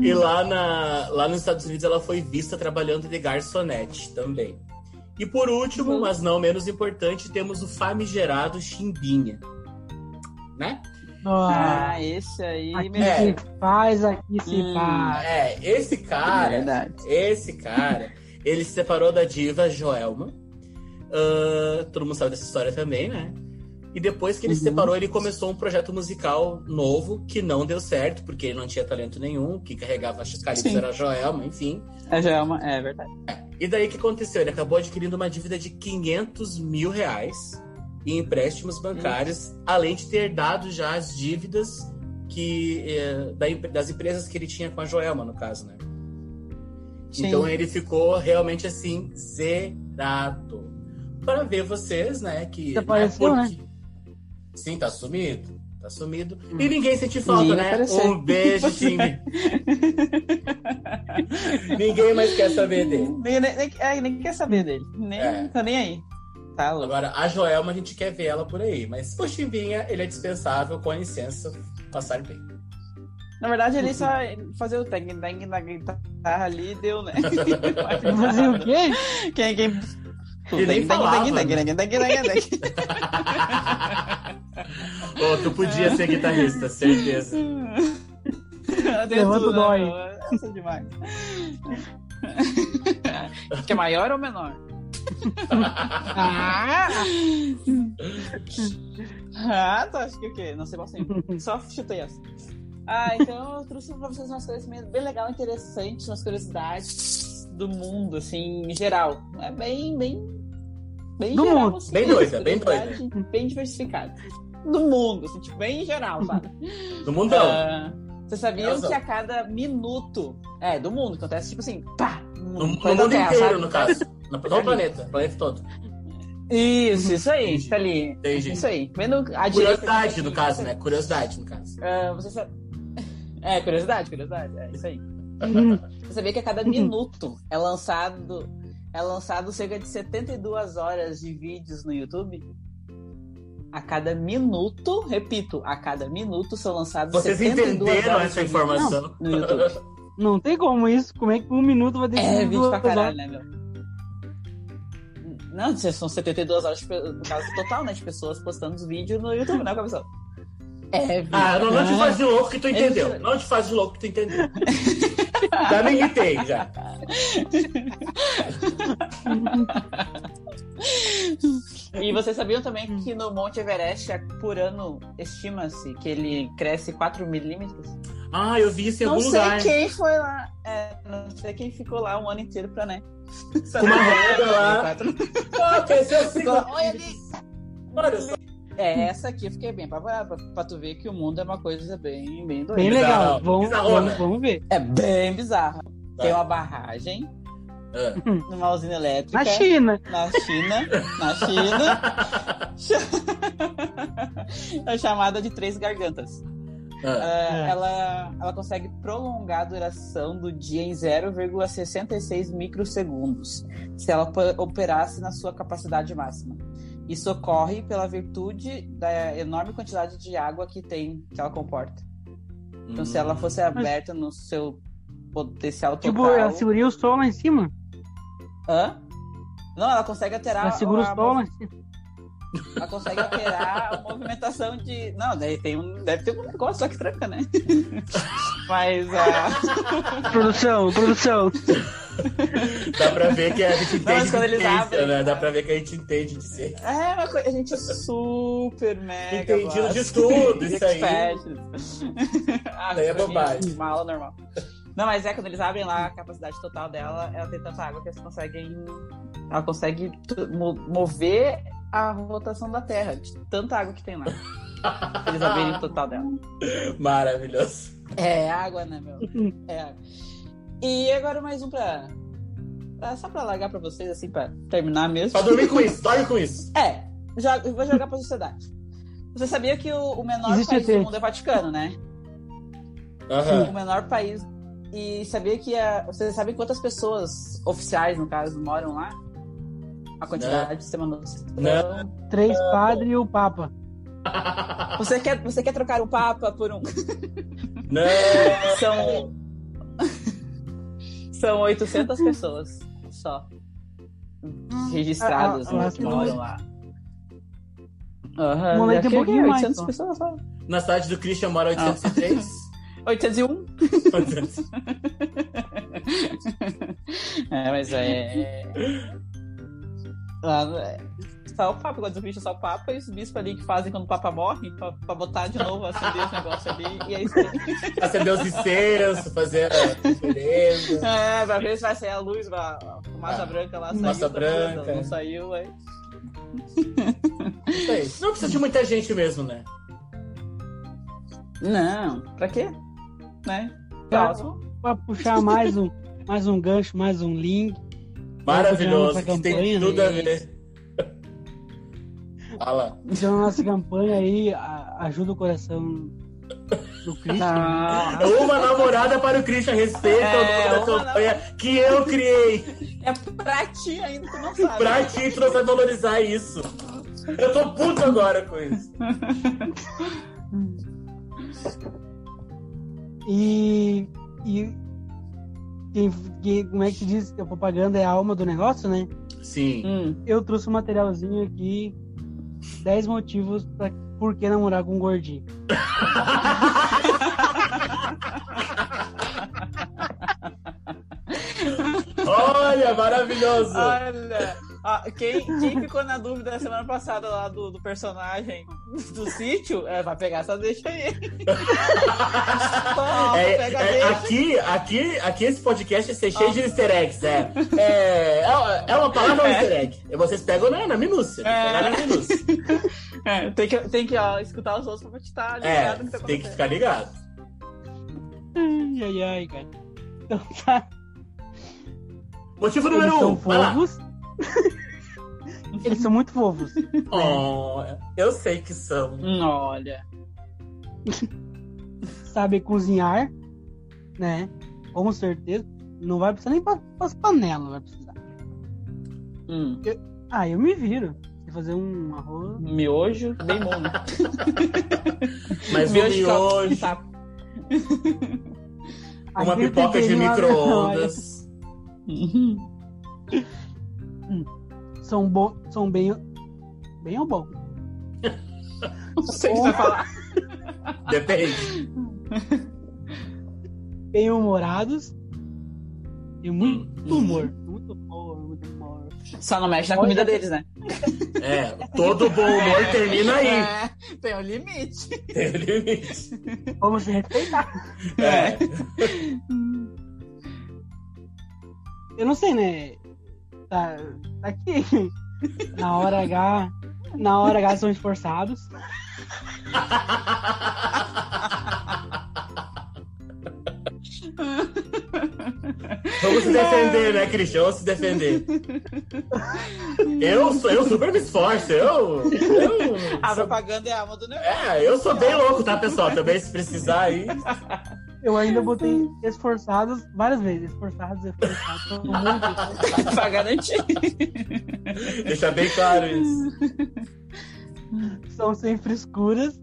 e lá, na, lá nos Estados Unidos ela foi vista trabalhando de garçonete também. E por último, Uhum. mas não menos importante, temos o famigerado Chimbinha. Né? Ah, Ah, esse aí, aqui meu É. se faz, aqui se Hum. faz. É, esse cara, Verdade. esse cara, ele se separou da diva Joelma. Ah, todo mundo sabe dessa história também, né? E depois que ele se Uhum. separou, ele começou um projeto musical novo que não deu certo, porque ele não tinha talento nenhum, que carregava as calypso era a Joelma, enfim. É, já é uma. É verdade. E daí o que aconteceu? Ele acabou adquirindo uma dívida de 500 mil reais em empréstimos bancários, além de ter dado já as dívidas que, eh, das empresas que ele tinha com a Joelma, no caso, né? Sim. Então ele ficou realmente assim, zerado. Para ver vocês, né? Que. Desapareceu, né? porque- Sim, tá sumido. Tá sumido. E ninguém sente falta, Ninguém né? apareceu. Um beijo, time. ninguém mais quer saber dele. Nem, nem, nem, é, nem quer saber dele. Nem, É. Tá nem aí. Tá. Agora, a Joelma, a gente quer ver ela por aí. Mas o Chimbinha, ele é dispensável, com licença, passar bem. Na verdade, ele só fazer o tag tag na guitarra ali e deu, né? Fazer o quê? Quem, quem... Ele nem falava, né? Ô, tu podia ser guitarrista, certeza. Levanta o dói. Essa é demais. Que é maior ou menor? Ah, Ah, tu acha que o quê? Não sei bastante. Só chutei essa. Ah, então eu trouxe pra vocês umas coisas bem legal, interessantes, umas curiosidades do mundo, assim, em geral. É bem, bem. Bem Do geral, mundo. assim, Bem doida, bem curiosidade Bem diversificado. Do mundo, assim, tipo, bem geral, sabe? Do mundão. Ah, vocês sabiam Razão. que a cada minuto. É, do mundo, acontece tipo assim, pá! no, no mundo Terra, inteiro, sabe? no caso. No, no planeta, planeta todo. Isso, isso aí, fica ali. Entendi. Isso aí. Vendo a direita, Curiosidade, assim, no caso, né? Curiosidade, no caso. Ah, você sabe... É, curiosidade, curiosidade. É isso aí. hum, Você sabia que a cada minuto é lançado. É lançado cerca de 72 horas de vídeos no YouTube? A cada minuto, repito, a cada minuto são lançados Vocês 72 entenderam horas essa de vídeo informação? no YouTube. não tem como isso. Como é que um minuto vai ter É, vídeo duas pra caralho, horas? né, meu? Não, são 72 horas, no caso total, né? De pessoas postando os vídeos no YouTube, né, cabeção? É. Ah, não, não te faz de louco que tu entendeu. Ele- Não te faz de louco que tu entendeu. já me irritei, já. E vocês sabiam também que no Monte Everest, por ano, estima-se que ele cresce 4 milímetros? Ah, eu vi isso em Não algum sei lugar. quem foi lá. É, não sei quem ficou lá um ano inteiro pra, né? Com uma régua lá. Cresceu cinco Ficou, Olha ali. Olha só. É, essa aqui eu fiquei bem apavorada, pra, pra tu ver que o mundo é uma coisa bem, bem doida. Bem Bizarro, legal. Vamos, vamos, vamos ver. É bem bizarra. Tem Tá. uma barragem Ah. numa usina elétrica. Na China. Na China. Na China. é chamada de Três Gargantas. Ah. É, É. ela, ela consegue prolongar a duração do dia em 0,66 microsegundos se ela operasse na sua capacidade máxima. Isso ocorre pela virtude da enorme quantidade de água que tem, que ela comporta. Então, se ela fosse aberta no seu potencial total... Tipo, ela seguraria o sol lá em cima. Hã? Não, ela consegue alterar... Ela segura o a- sol lá em cima. Ela consegue alterar a movimentação de. Não, daí tem um, deve ter um negócio lá que tranca, né? Mas a. Produção, produção. Dá pra ver que a gente entende mas quando de eles ciência, abrem- né? Dá pra ver que a gente entende de ser. É uma coisa. A gente é super mega. Entendido de tudo, isso aí. Ah, Isso aí é bobagem. Uma aula normal. Não, mas é quando eles abrem lá a capacidade total dela, ela tem tanta água que eles conseguem. Ela consegue mover a rotação da Terra, de tanta água que tem lá. Eles abrirem o total dela. Maravilhoso. É água, né, meu? É água. E agora mais um pra. pra- só pra largar pra vocês, assim, pra terminar mesmo. Pra dormir com isso, dorme com isso. É, já, eu vou jogar pra sociedade. Você sabia que o, o menor Existe país do mundo é o Vaticano, né? O menor país. E sabia que a, você sabe quantas pessoas oficiais, no caso, moram lá? A quantidade de ser uma noção. Não. Três padres e o Papa. Você quer, você quer trocar o Papa por um. Não. São. São 800 pessoas só. Registradas, Ah, ah, né, lá que tem moram lá. Lá, tem um é pouquinho mais, 800 só. pessoas só. Na cidade do Christian mora 803. 801? É, mas é. Lá, é, Só o Papa, quando o Cristo é só o Papa e os bispos ali que fazem quando o Papa morre, pra, pra botar de novo, acender esse negócio ali, e é isso aí. Acender os incêndios, fazer a conferência. É, pra ver se vai sair a luz, a fumaça Ah, branca lá fumaça saiu. tá vendo? branca. Não saiu, aí. Isso aí. Não precisa de muita gente mesmo, né? Não, pra quê? Né? Pra, Próximo. pra puxar mais um, mais um gancho, mais um link. Maravilhoso, que tem tudo a ver. Fala. Então, a nossa campanha aí ajuda o coração do Cristo. Não, Uma namorada para o Christian, respeita É, o nome da uma campanha que eu criei. é pra ti ainda, tu não sabe. Pra ti, tu não vai valorizar isso. Eu tô puto agora com isso. E, e quem, quem- como é que se diz? A propaganda é a alma do negócio, né? Sim. Hum. Eu trouxe um materialzinho aqui, 10 motivos pra por que namorar com um gordinho. Olha, maravilhoso. Olha, Ah, quem, quem ficou na dúvida na semana passada lá do, do personagem do sítio, é, vai pegar essa deixa aí. Toma, É, pega é, deixa. aqui, aqui, aqui esse podcast ser cheio de easter eggs, é. É, é, é uma palavra ou um easter egg? Vocês pegam na, na minúcia. É. Na minúcia. É, tem que, tem que ó, escutar os outros pra estar É, ligado no que tá tem que ficar ligado. Ai, ai, ai, cara. Então tá. Motivo número um. Vai lá. Eles são muito fofos. Oh, eu sei que são. Hum, Olha. Sabem cozinhar, né? Com certeza. Não vai precisar nem para as panelas, vai precisar. Hum, Ah, eu me viro. Fazer um arroz. miojo, bem bom, né? Mas Miojo miojo, tá. uma pipoca de micro-ondas. Uhum. São bom, são bem, bem ou bom. Não sei o que você vai falar. Depende. Bem humorados. E muito Hum. humor. Muito humor, muito humor. Só não mexe na comida deles, né? É, todo bom humor termina aí. É, tem um limite. Tem limite. Vamos se respeitar. É. Eu não sei, né? Tá, tá aqui. Na hora H. Na hora H são esforçados. Vamos se defender, né, Christian? Vamos se defender. Eu, sou, eu super me esforço. Eu, eu, A sou, propaganda é a alma do negócio. é, eu sou bem louco, tá, pessoal? Também, se precisar aí. Eu ainda botei esforçados várias vezes. Esforçados, esforçados. Pra garantir. Deixa bem claro isso. São sem frescuras.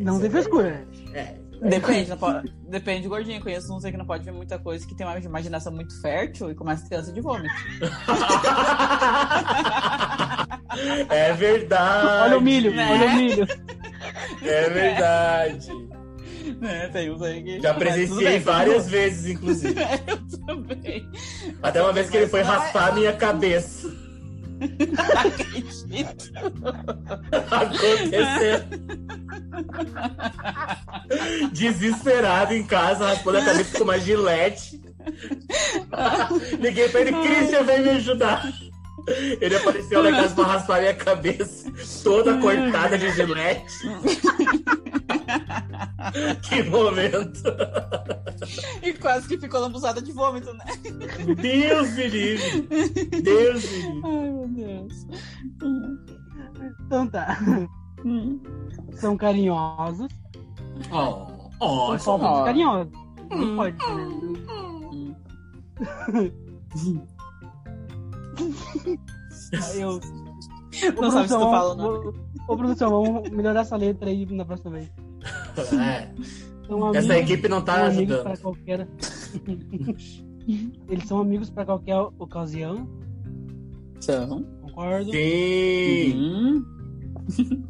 Não tem frescura. É. Depende, pode- depende, gordinho. Conheço uns aí que não pode ver muita coisa, que tem uma imaginação muito fértil e começa criança de vômito. É verdade. Olha o milho, né? olha o milho. É verdade. É, tem uns aí que. Já presenciei bem, várias vezes, inclusive. Eu também. Até uma vez que ele foi raspar a minha cabeça. Não acredito. Aconteceu. Desesperado em casa, raspando a cabeça com uma gilete. Liguei pra ele, Christian, vem me ajudar. Ele apareceu em casa pra raspar minha cabeça, toda cortada de gilete. que momento. E quase que ficou lambuzada de vômito, né? Deus me livre. Deus me livre. Ai, meu Deus. Então tá. Hum. São carinhosos. Oh, oh, São ó. e carinhosos. Não pode, né? Eu. Não sabe se tu fala o nome. Ô, ô, produção, vamos melhorar essa letra aí na próxima vez. É, São essa amigos- equipe não tá ajudando. para qualquer. Eles são amigos para qualquer ocasião, São. concordo. Sim. Uhum.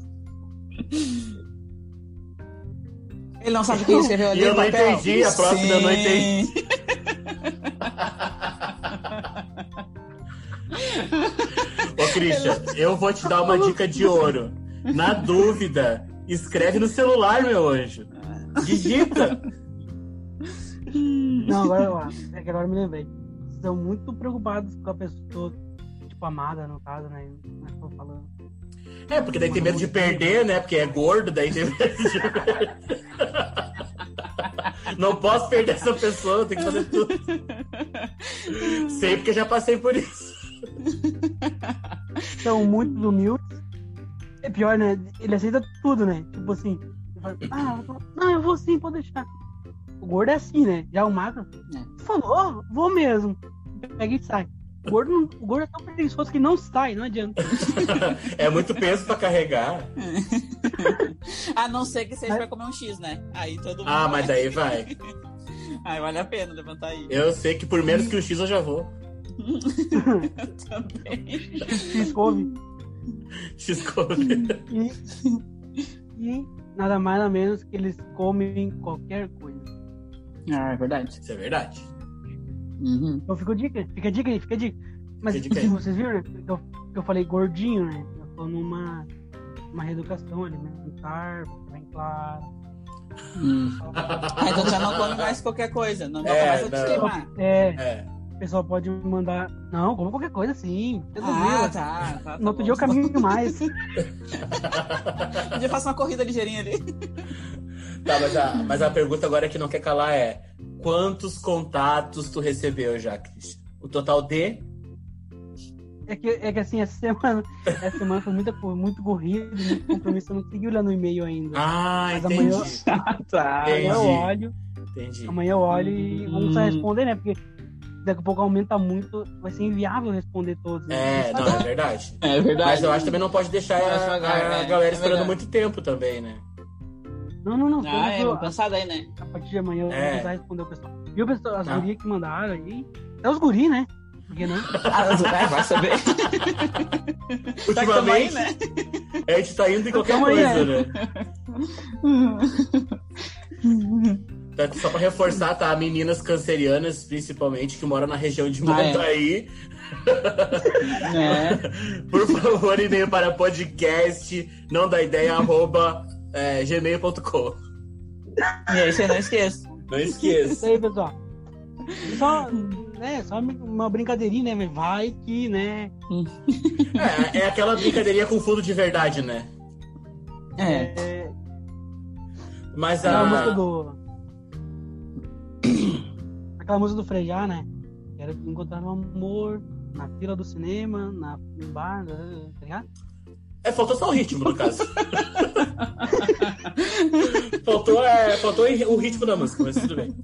Ele não sabe quem escreveu ali E eu não papel? entendi, a próxima eu não Sim. entendi. Ô, Christian, eu vou te dar uma dica de ouro. Na dúvida, escreve no celular, meu anjo. Digita. Não, agora, ó, é que agora eu me lembrei. São muito preocupados com a pessoa, tipo, amada, no caso, né? Mas tô falando. É, porque daí tem medo de perder, né? Porque é gordo, daí tem medo de perder. Não posso perder essa pessoa, tem que fazer tudo. Sei porque já passei por isso. São muito humildes. É pior, né? Ele aceita tudo, né? Tipo assim, fala, ah, eu vou- não, eu vou sim, pode deixar. O gordo é assim, né? Já o magro, É. falou, vou mesmo. Pega e sai. O gordo, não- o gordo é tão preguiçoso que não sai, não adianta. É muito peso pra carregar. A não ser que seja pra comer um X, né? Aí todo mundo. Ah, mas daí vai. Aí vale a pena levantar aí. Eu sei que por menos que um X eu já vou. também. X couve. X come. E, e nada mais nada menos que eles comem qualquer coisa. Ah, é verdade. Isso é verdade. Uhum. Então fica a dica, fica a dica aí, fica a dica. Mas Que dica aí? vocês viram que eu, eu falei gordinho, né? Eu tô numa uma reeducação alimentar, bem claro. Hum. Ah, então já não come mais qualquer coisa. Não É, começa a te não. queimar. É, É. o pessoal pode me mandar. Não, como qualquer coisa, sim. Ah, Tranquilo. tá. tá, tá no outro bom. dia eu caminho mais. Um dia eu faço uma corrida ligeirinha ali. Tá, mas a, mas a pergunta agora que não quer calar é: quantos contatos tu recebeu já, Christian? O total de? É que, é que assim, essa semana, essa semana foi muita, muito corrida, muito compromisso, eu não consegui olhar no e-mail ainda. Ah, Mas entendi. amanhã- Ah, tá. Entendi. Amanhã eu olho, Entendi. amanhã eu olho e vamos só Hum. responder, né? Porque daqui a pouco aumenta muito, vai ser inviável responder todos. né? É, não, é verdade. É verdade. Mas eu acho que também não pode deixar a, a legal, é, galera é esperando muito tempo também, né? Não, não, não. Ah, é, vou pensar daí, né? a partir de amanhã eu É. vou precisar responder o pessoal. E o pessoal, as Tá. gurias que mandaram aí, até os guri, né? Por que não? Ah, é, vai saber. Tá que tamo aí, Ultimamente, né? a gente tá indo em qualquer Tamo aí, coisa, é. né? Tá, Só pra reforçar, tá? Meninas cancerianas, principalmente, que moram na região de Ah, é. Montaí. É. Por favor, e-mail para podcast, não dá ideia, arroba é, gmail.com. E aí você não esqueça. Não Isso esqueça. aí, pessoal. Só, né, só uma brincadeirinha, né? Vai que, né? É, é aquela brincadeirinha com fundo de verdade, né? É. É, Mas música a. do. Aquela música do Frejá, né? Quero encontrar um amor na fila do cinema, na, no bar, né, tá ligado? É, faltou só o ritmo, no caso. faltou, é, faltou o ritmo da música, mas tudo bem.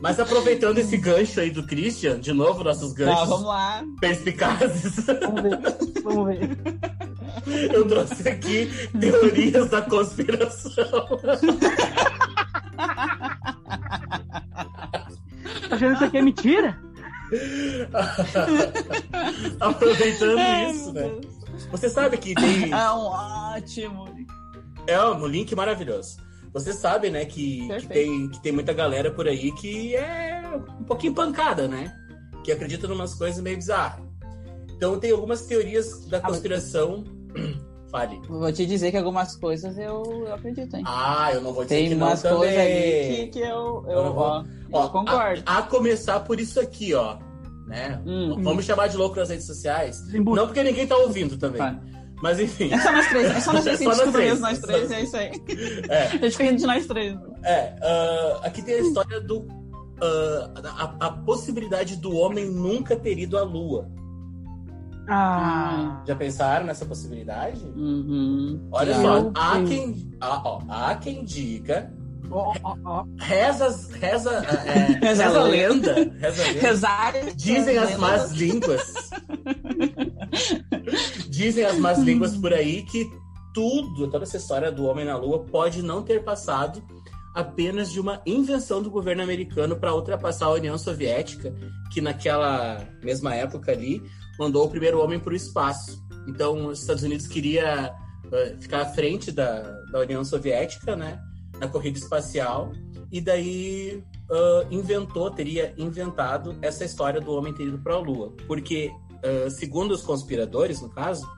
Mas aproveitando esse gancho aí do Christian, de novo, nossos Tá, ganchos vamos lá. perspicazes, Vamos ver, vamos ver. eu trouxe aqui teorias da conspiração. Achando que isso aqui é mentira? Aproveitando Ai, isso, né? Você sabe que tem. É um ótimo. É um link maravilhoso. Você sabe, né, que, que, tem, que tem muita galera por aí que é um pouquinho pancada, né? Que acredita em umas coisas meio bizarras. Então tem algumas teorias da Ah, mas- conspiração. Fale. Vou te dizer que algumas coisas eu, eu acredito, hein? Ah, eu não vou dizer Tem que não umas coisas ali que, que eu, eu, Eu não vou- ó, eu concordo. A, a começar por isso aqui, ó. Né? Hum. Vamos chamar de louco nas redes sociais. Não porque ninguém tá ouvindo também. Mas enfim. É só nós três, é só nós três que Só nós três. nós três, é isso aí. É. A gente fica de nós três. É, ah, aqui tem a história do. ah, a, a possibilidade do homem nunca ter ido à Lua. Ah, Já pensaram nessa possibilidade? Uhum. Olha Já. só, Eu há quem, há, ó, há quem diga, ó, ó, ó. reza, reza, é, Reza reza, a a lenda, reza lenda. Rezar. Dizem as más línguas. Dizem as más línguas por aí que tudo, toda essa história do homem na lua pode não ter passado apenas de uma invenção do governo americano para ultrapassar a União Soviética, que naquela mesma época ali mandou o primeiro homem para o espaço. Então, os Estados Unidos queria eh, ficar à frente da, da União Soviética, né, na corrida espacial, e daí ah, inventou, teria inventado essa história do homem ter ido para a Lua, porque ah, segundo os conspiradores, no caso,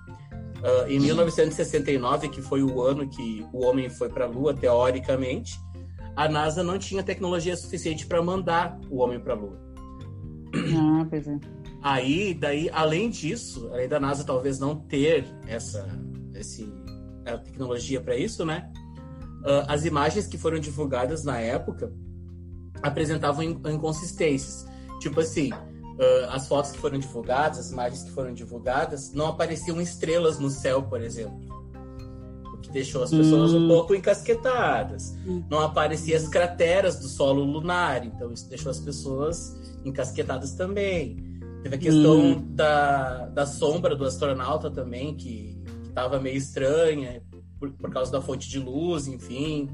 ah, em 1969, que foi o ano que o homem foi para a Lua, teoricamente, a NASA não tinha tecnologia suficiente para mandar o homem para a Lua. Ah, pois é. Aí, daí, além disso, além da NASA talvez não ter essa esse, a tecnologia para isso, né? Ah, as imagens que foram divulgadas na época apresentavam in- inconsistências. Tipo assim, ah, as fotos que foram divulgadas, as imagens que foram divulgadas, não apareciam estrelas no céu, por exemplo. O que deixou as pessoas um Hum. pouco encasquetadas. Hum. Não apareciam as crateras do solo lunar, então isso deixou as pessoas encasquetadas também. Teve a questão Hum. da, da sombra do astronauta também, que, que tava meio estranha, por, por causa da fonte de luz, enfim.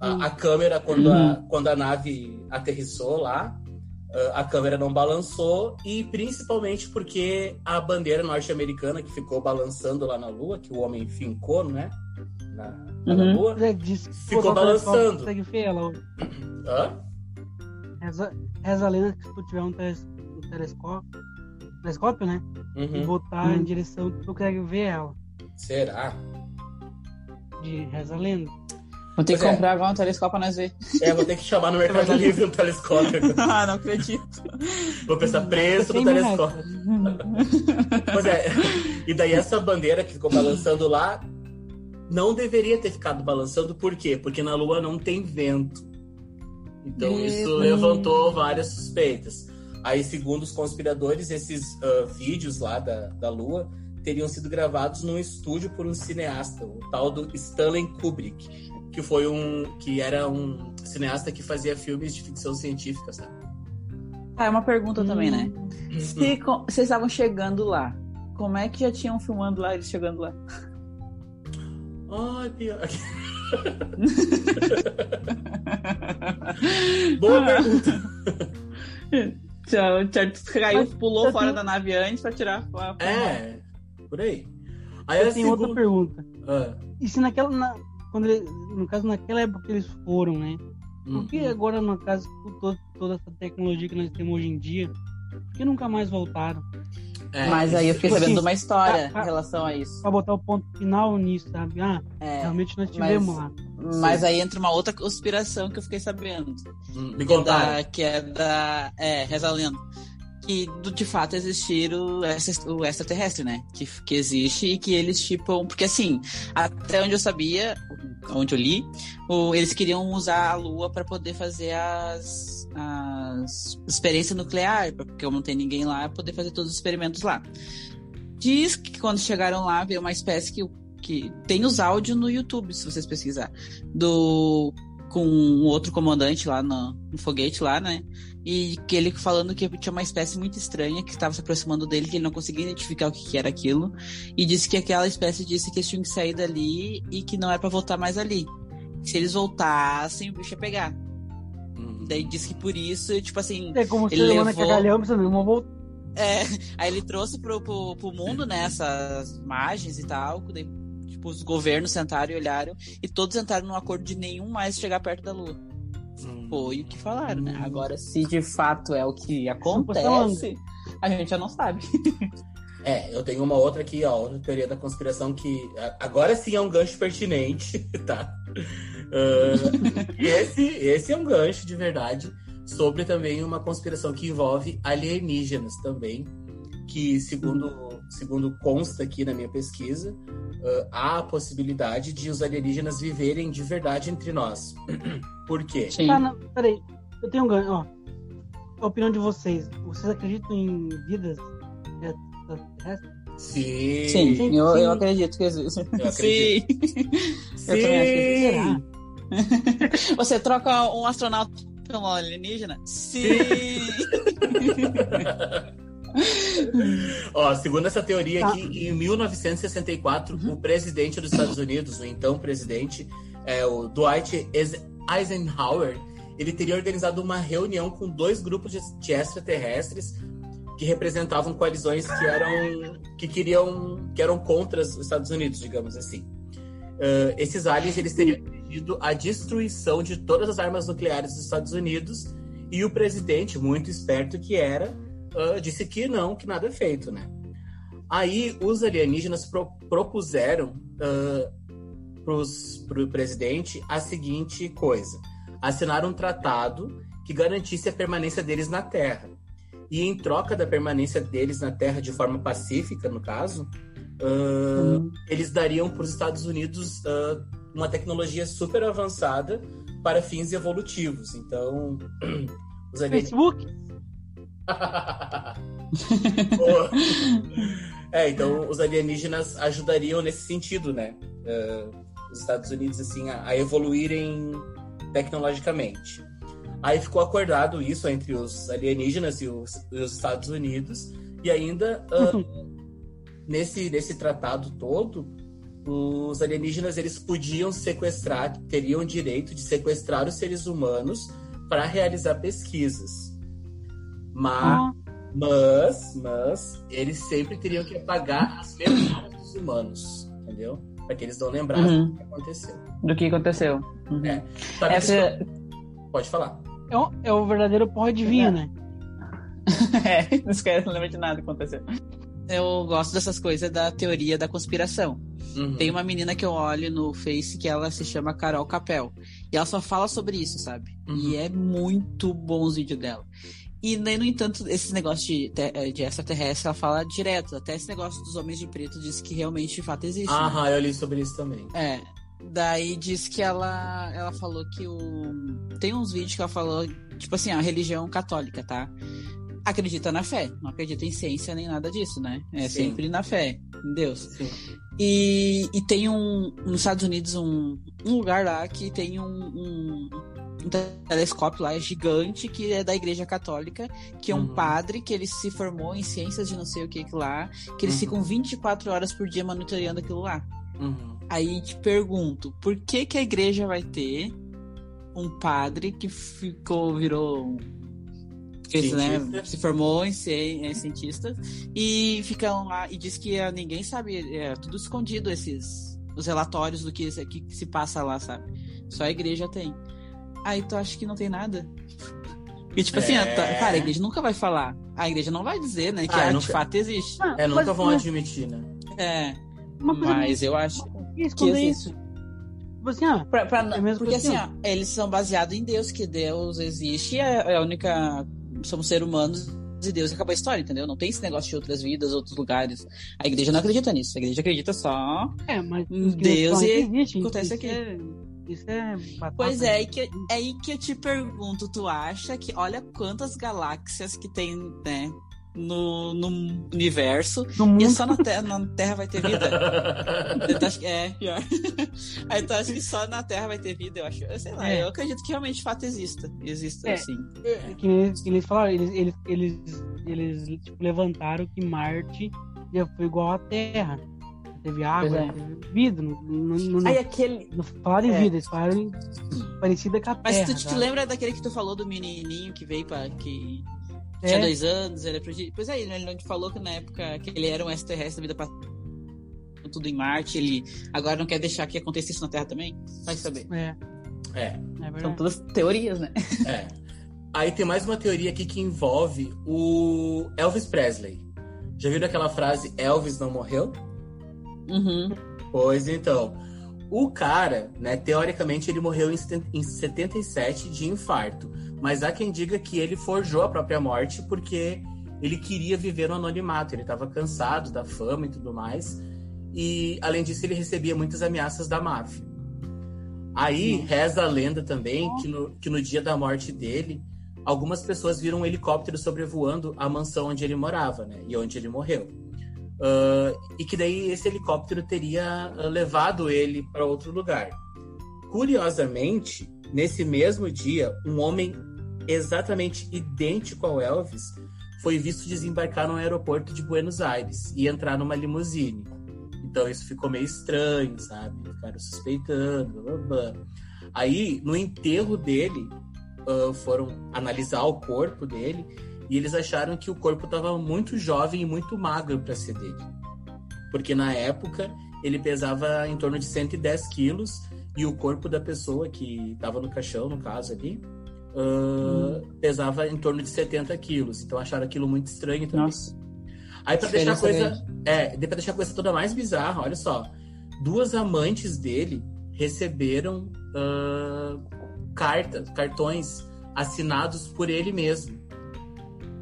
A, Hum. a câmera, quando, a, quando a nave aterrissou lá, a- câmera não balançou, e principalmente porque a bandeira norte-americana que ficou balançando lá na Lua, que o homem fincou, né? Na, lá na Uhum. Lua. Que Ficou balançando. Consegue ver ela hoje. Hã? Reza, reza a lenda que se tu tiver um, teles- um telescópio, telescópio, né? E Uhum. botar Hum. em direção que tu consegue ver ela. Será? De reza lenda. Vou ter Pois que é. comprar agora um telescópio pra nós ver. É, vou ter que chamar no Mercado Livre um telescópio. ah, não acredito. Vou pensar preço do 100 mil reais, telescópio. Pois é. E daí essa bandeira que ficou balançando lá não deveria ter ficado balançando, por quê? Porque na Lua não tem vento. Então Hum. isso levantou várias suspeitas. Aí, segundo os conspiradores, esses ah, vídeos lá da, da Lua teriam sido gravados num estúdio por um cineasta, o tal do Stanley Kubrick, que foi um que era um cineasta que fazia filmes de ficção científica, sabe? Ah, é uma pergunta também, né? Hum. Se vocês estavam chegando lá, como é que já tinham filmando lá, eles chegando lá? Ai, pior. Boa pergunta. Já, já caiu, pulou fora da nave antes pra tirar a É, por aí. Aí Eu tenho outra segunda... pergunta. Ah, E se naquela. na- quando ele- no caso, naquela época que eles foram, né? Por que agora, no caso, com to- toda essa tecnologia que nós temos hoje em dia, por que nunca mais voltaram? É, Mas aí eu fiquei sabendo de uma história ah. em relação a isso. Pra botar o ponto final nisso, sabe? Ah, É, realmente nós tivemos lá. mas aí entra uma outra conspiração que eu fiquei sabendo. Hum, Me que é da, que é da. É, reza a lenda. Que de fato existir o, o extraterrestre, né? Que, que existe e que eles, tipo. Porque assim, até onde eu sabia, onde eu li, o- eles queriam usar a Lua para poder fazer as, as experiências nucleares, porque como não tem ninguém lá, poder fazer todos os experimentos lá. Diz que quando chegaram lá, veio uma espécie que, que tem os áudios no YouTube, se vocês pesquisar, do com um outro comandante lá no, no foguete lá, né? E que ele falando que tinha uma espécie muito estranha que estava se aproximando dele, que ele não conseguia identificar o que, que era aquilo. E disse que aquela espécie disse que eles tinham que sair dali e que não é para voltar mais ali. Se eles voltassem, o bicho ia pegar. Hum. Daí disse que por isso, tipo assim, É como se Ele ele humano é levou- cagalhão, você não voltar. é, aí ele trouxe pro, pro, pro mundo, né, essas imagens e tal, daí, tipo, os governos sentaram e olharam, e todos entraram num acordo de nenhum mais chegar perto da Lua. Hum. Foi o que falaram, né? Agora, se de fato é o que acontece, a gente já não sabe. É, eu tenho uma outra aqui, ó, outra teoria da conspiração que agora sim é um gancho pertinente, tá? Ah, esse, esse é um gancho de verdade sobre também uma conspiração que envolve alienígenas também, que segundo, segundo consta aqui na minha pesquisa, ah, há a possibilidade de os alienígenas viverem de verdade entre nós. Por quê? Sim. Tá, não, peraí. Eu tenho um ganho, ó. A opinião de vocês. Vocês acreditam em vidas extraterrestres? Sim. Sim, Sim, eu, sim. eu acredito que existe. Eu acredito. Sim. Eu? Você troca um astronauta pelo alienígena? Sim! Ó, segundo essa teoria Tá. aqui, em 1964, o presidente dos Estados Unidos, o então presidente, é, o Dwight Eis- Eisenhower, ele teria organizado uma reunião com dois grupos de, extraterrestres que representavam coalizões que eram que queriam que eram contra os Estados Unidos, digamos assim. Ah, esses aliens eles teriam pedido a destruição de todas as armas nucleares dos Estados Unidos e o presidente, muito esperto que era, ah, disse que não, que nada é feito, né? Aí os alienígenas pro- propuseram para o presidente a seguinte coisa: assinar um tratado que garantisse a permanência deles na Terra. E em troca da permanência deles na Terra de forma pacífica, no caso, ah, eles dariam para os Estados Unidos ah, uma tecnologia super avançada para fins evolutivos. Então, os alienígenas. Facebook? É, então os alienígenas ajudariam nesse sentido, né? Eh, os Estados Unidos, assim, a, a evoluírem tecnologicamente. Aí ficou acordado isso entre os alienígenas e os, e os Estados Unidos. E ainda, ah, nesse, nesse tratado todo, os alienígenas eles podiam sequestrar, teriam o direito de sequestrar os seres humanos para realizar pesquisas. Mas Ah, mas, mas, eles sempre teriam que pagar as memórias dos humanos, entendeu? Para que eles não lembrassem Uhum. o que aconteceu. Do que aconteceu. Uhum. É. Essa, que- Pode falar. é, o, é o verdadeiro porra de vinho, né? é, não esquece, não lembra de nada que aconteceu. Eu gosto dessas coisas da teoria da conspiração. Uhum. Tem uma menina que eu olho no Face que ela se chama Carol Capel. E ela só fala sobre isso, sabe? Uhum. E é muito bom os vídeos dela. E, né, no entanto, esses negócios de, te- de extraterrestre, ela fala direto. Até esse negócio dos homens de preto diz que realmente de fato existe. né? Aham, eu li sobre isso também. É. Daí diz que ela, ela falou que o. Tem uns vídeos que ela falou, tipo assim, a religião católica, tá? Acredita na fé, não acredita em ciência nem nada disso, né? É Sim. sempre na fé, em Deus. Sim. E, e tem um. Nos Estados Unidos, um, um lugar lá que tem um, um, um telescópio lá gigante que é da Igreja Católica, que é um Uhum. padre que ele se formou em ciências de não sei o que que lá, que eles Uhum. ficam 24 horas por dia monitoreando aquilo lá. Uhum. Aí te pergunto, por que que a igreja vai ter um padre que ficou, virou, fez, né, se formou em ser é, cientista e ficam lá e diz que ah, ninguém sabe, é tudo escondido esses os relatórios do que, que se passa lá, sabe? Só a igreja tem. Aí tu acha que não tem nada? E tipo assim, É. a- tá- cara, a igreja nunca vai falar. A igreja não vai dizer, né, que Ah, ah, nunca- de fato existe. Ah, É, nunca vão admitir, né? É, mas eu acho que existe. isso. Tipo assim, ah, Pra, pra- É mesmo porque assim, assim, ó, eles são baseados em Deus, que Deus existe, é é a única. Somos seres humanos e Deus acabou a história, entendeu? Não tem esse negócio de outras vidas, outros lugares. A igreja não acredita nisso. A igreja acredita só. é, mas Deus e existe, acontece aqui. É, isso é batata. Pois é, aí que, é aí que eu te pergunto, tu acha que olha quantas galáxias que tem, né? No, no universo No e só na Terra, na Terra vai ter vida. É pior. Aí tu acha que só na Terra vai ter vida? Eu acho. Eu sei lá, É. eu acredito que realmente de fato exista. Exista, É. assim. que nem, que nem eles falaram, eles, eles, eles, eles tipo, levantaram que Marte já foi igual à Terra. Teve água, é. teve vida. Não, não, não, Aí aquele. não falaram em É. vida, eles falaram em parecida com a Mas Terra. tu te sabe? lembra daquele que tu falou do menininho que veio pra. que É. tinha dois anos, ele é prodígio? Pois é, ele não te falou que na época que ele era um extraterrestre da vida pra tudo em Marte, ele agora não quer deixar que acontecesse isso na Terra também? Vai saber. É, É, é São todas teorias, né? é. Aí tem mais uma teoria aqui que envolve o Elvis Presley. Já viram aquela frase Elvis não morreu? Uhum. Pois então, o cara, né, teoricamente ele morreu em seten- em 77 de infarto, mas há quem diga que ele forjou a própria morte porque ele queria viver no anonimato, ele estava cansado da fama e tudo mais, e além disso ele recebia muitas ameaças da máfia. Aí reza a lenda também que no, que no dia da morte dele, algumas pessoas viram um helicóptero sobrevoando a mansão onde ele morava, né, e onde ele morreu. Ah, e que daí esse helicóptero teria ah, levado ele para outro lugar. Curiosamente, nesse mesmo dia, um homem exatamente idêntico ao Elvis foi visto desembarcar no aeroporto de Buenos Aires e entrar numa limusine. Então isso ficou meio estranho, sabe? Ficaram suspeitando, blá, blá. Aí, no enterro dele, ah, foram analisar o corpo dele e eles acharam que o corpo estava muito jovem e muito magro para ser dele. Porque na época ele pesava em torno de 110 quilos e o corpo da pessoa que estava no caixão, no caso ali, ah, pesava em torno de 70 quilos. Então acharam aquilo muito estranho também. Nossa. Aí pra deixar a coisa. É, pra deixar a coisa toda mais bizarra, olha só. Duas amantes dele receberam ah, cartas, cartões assinados por ele mesmo.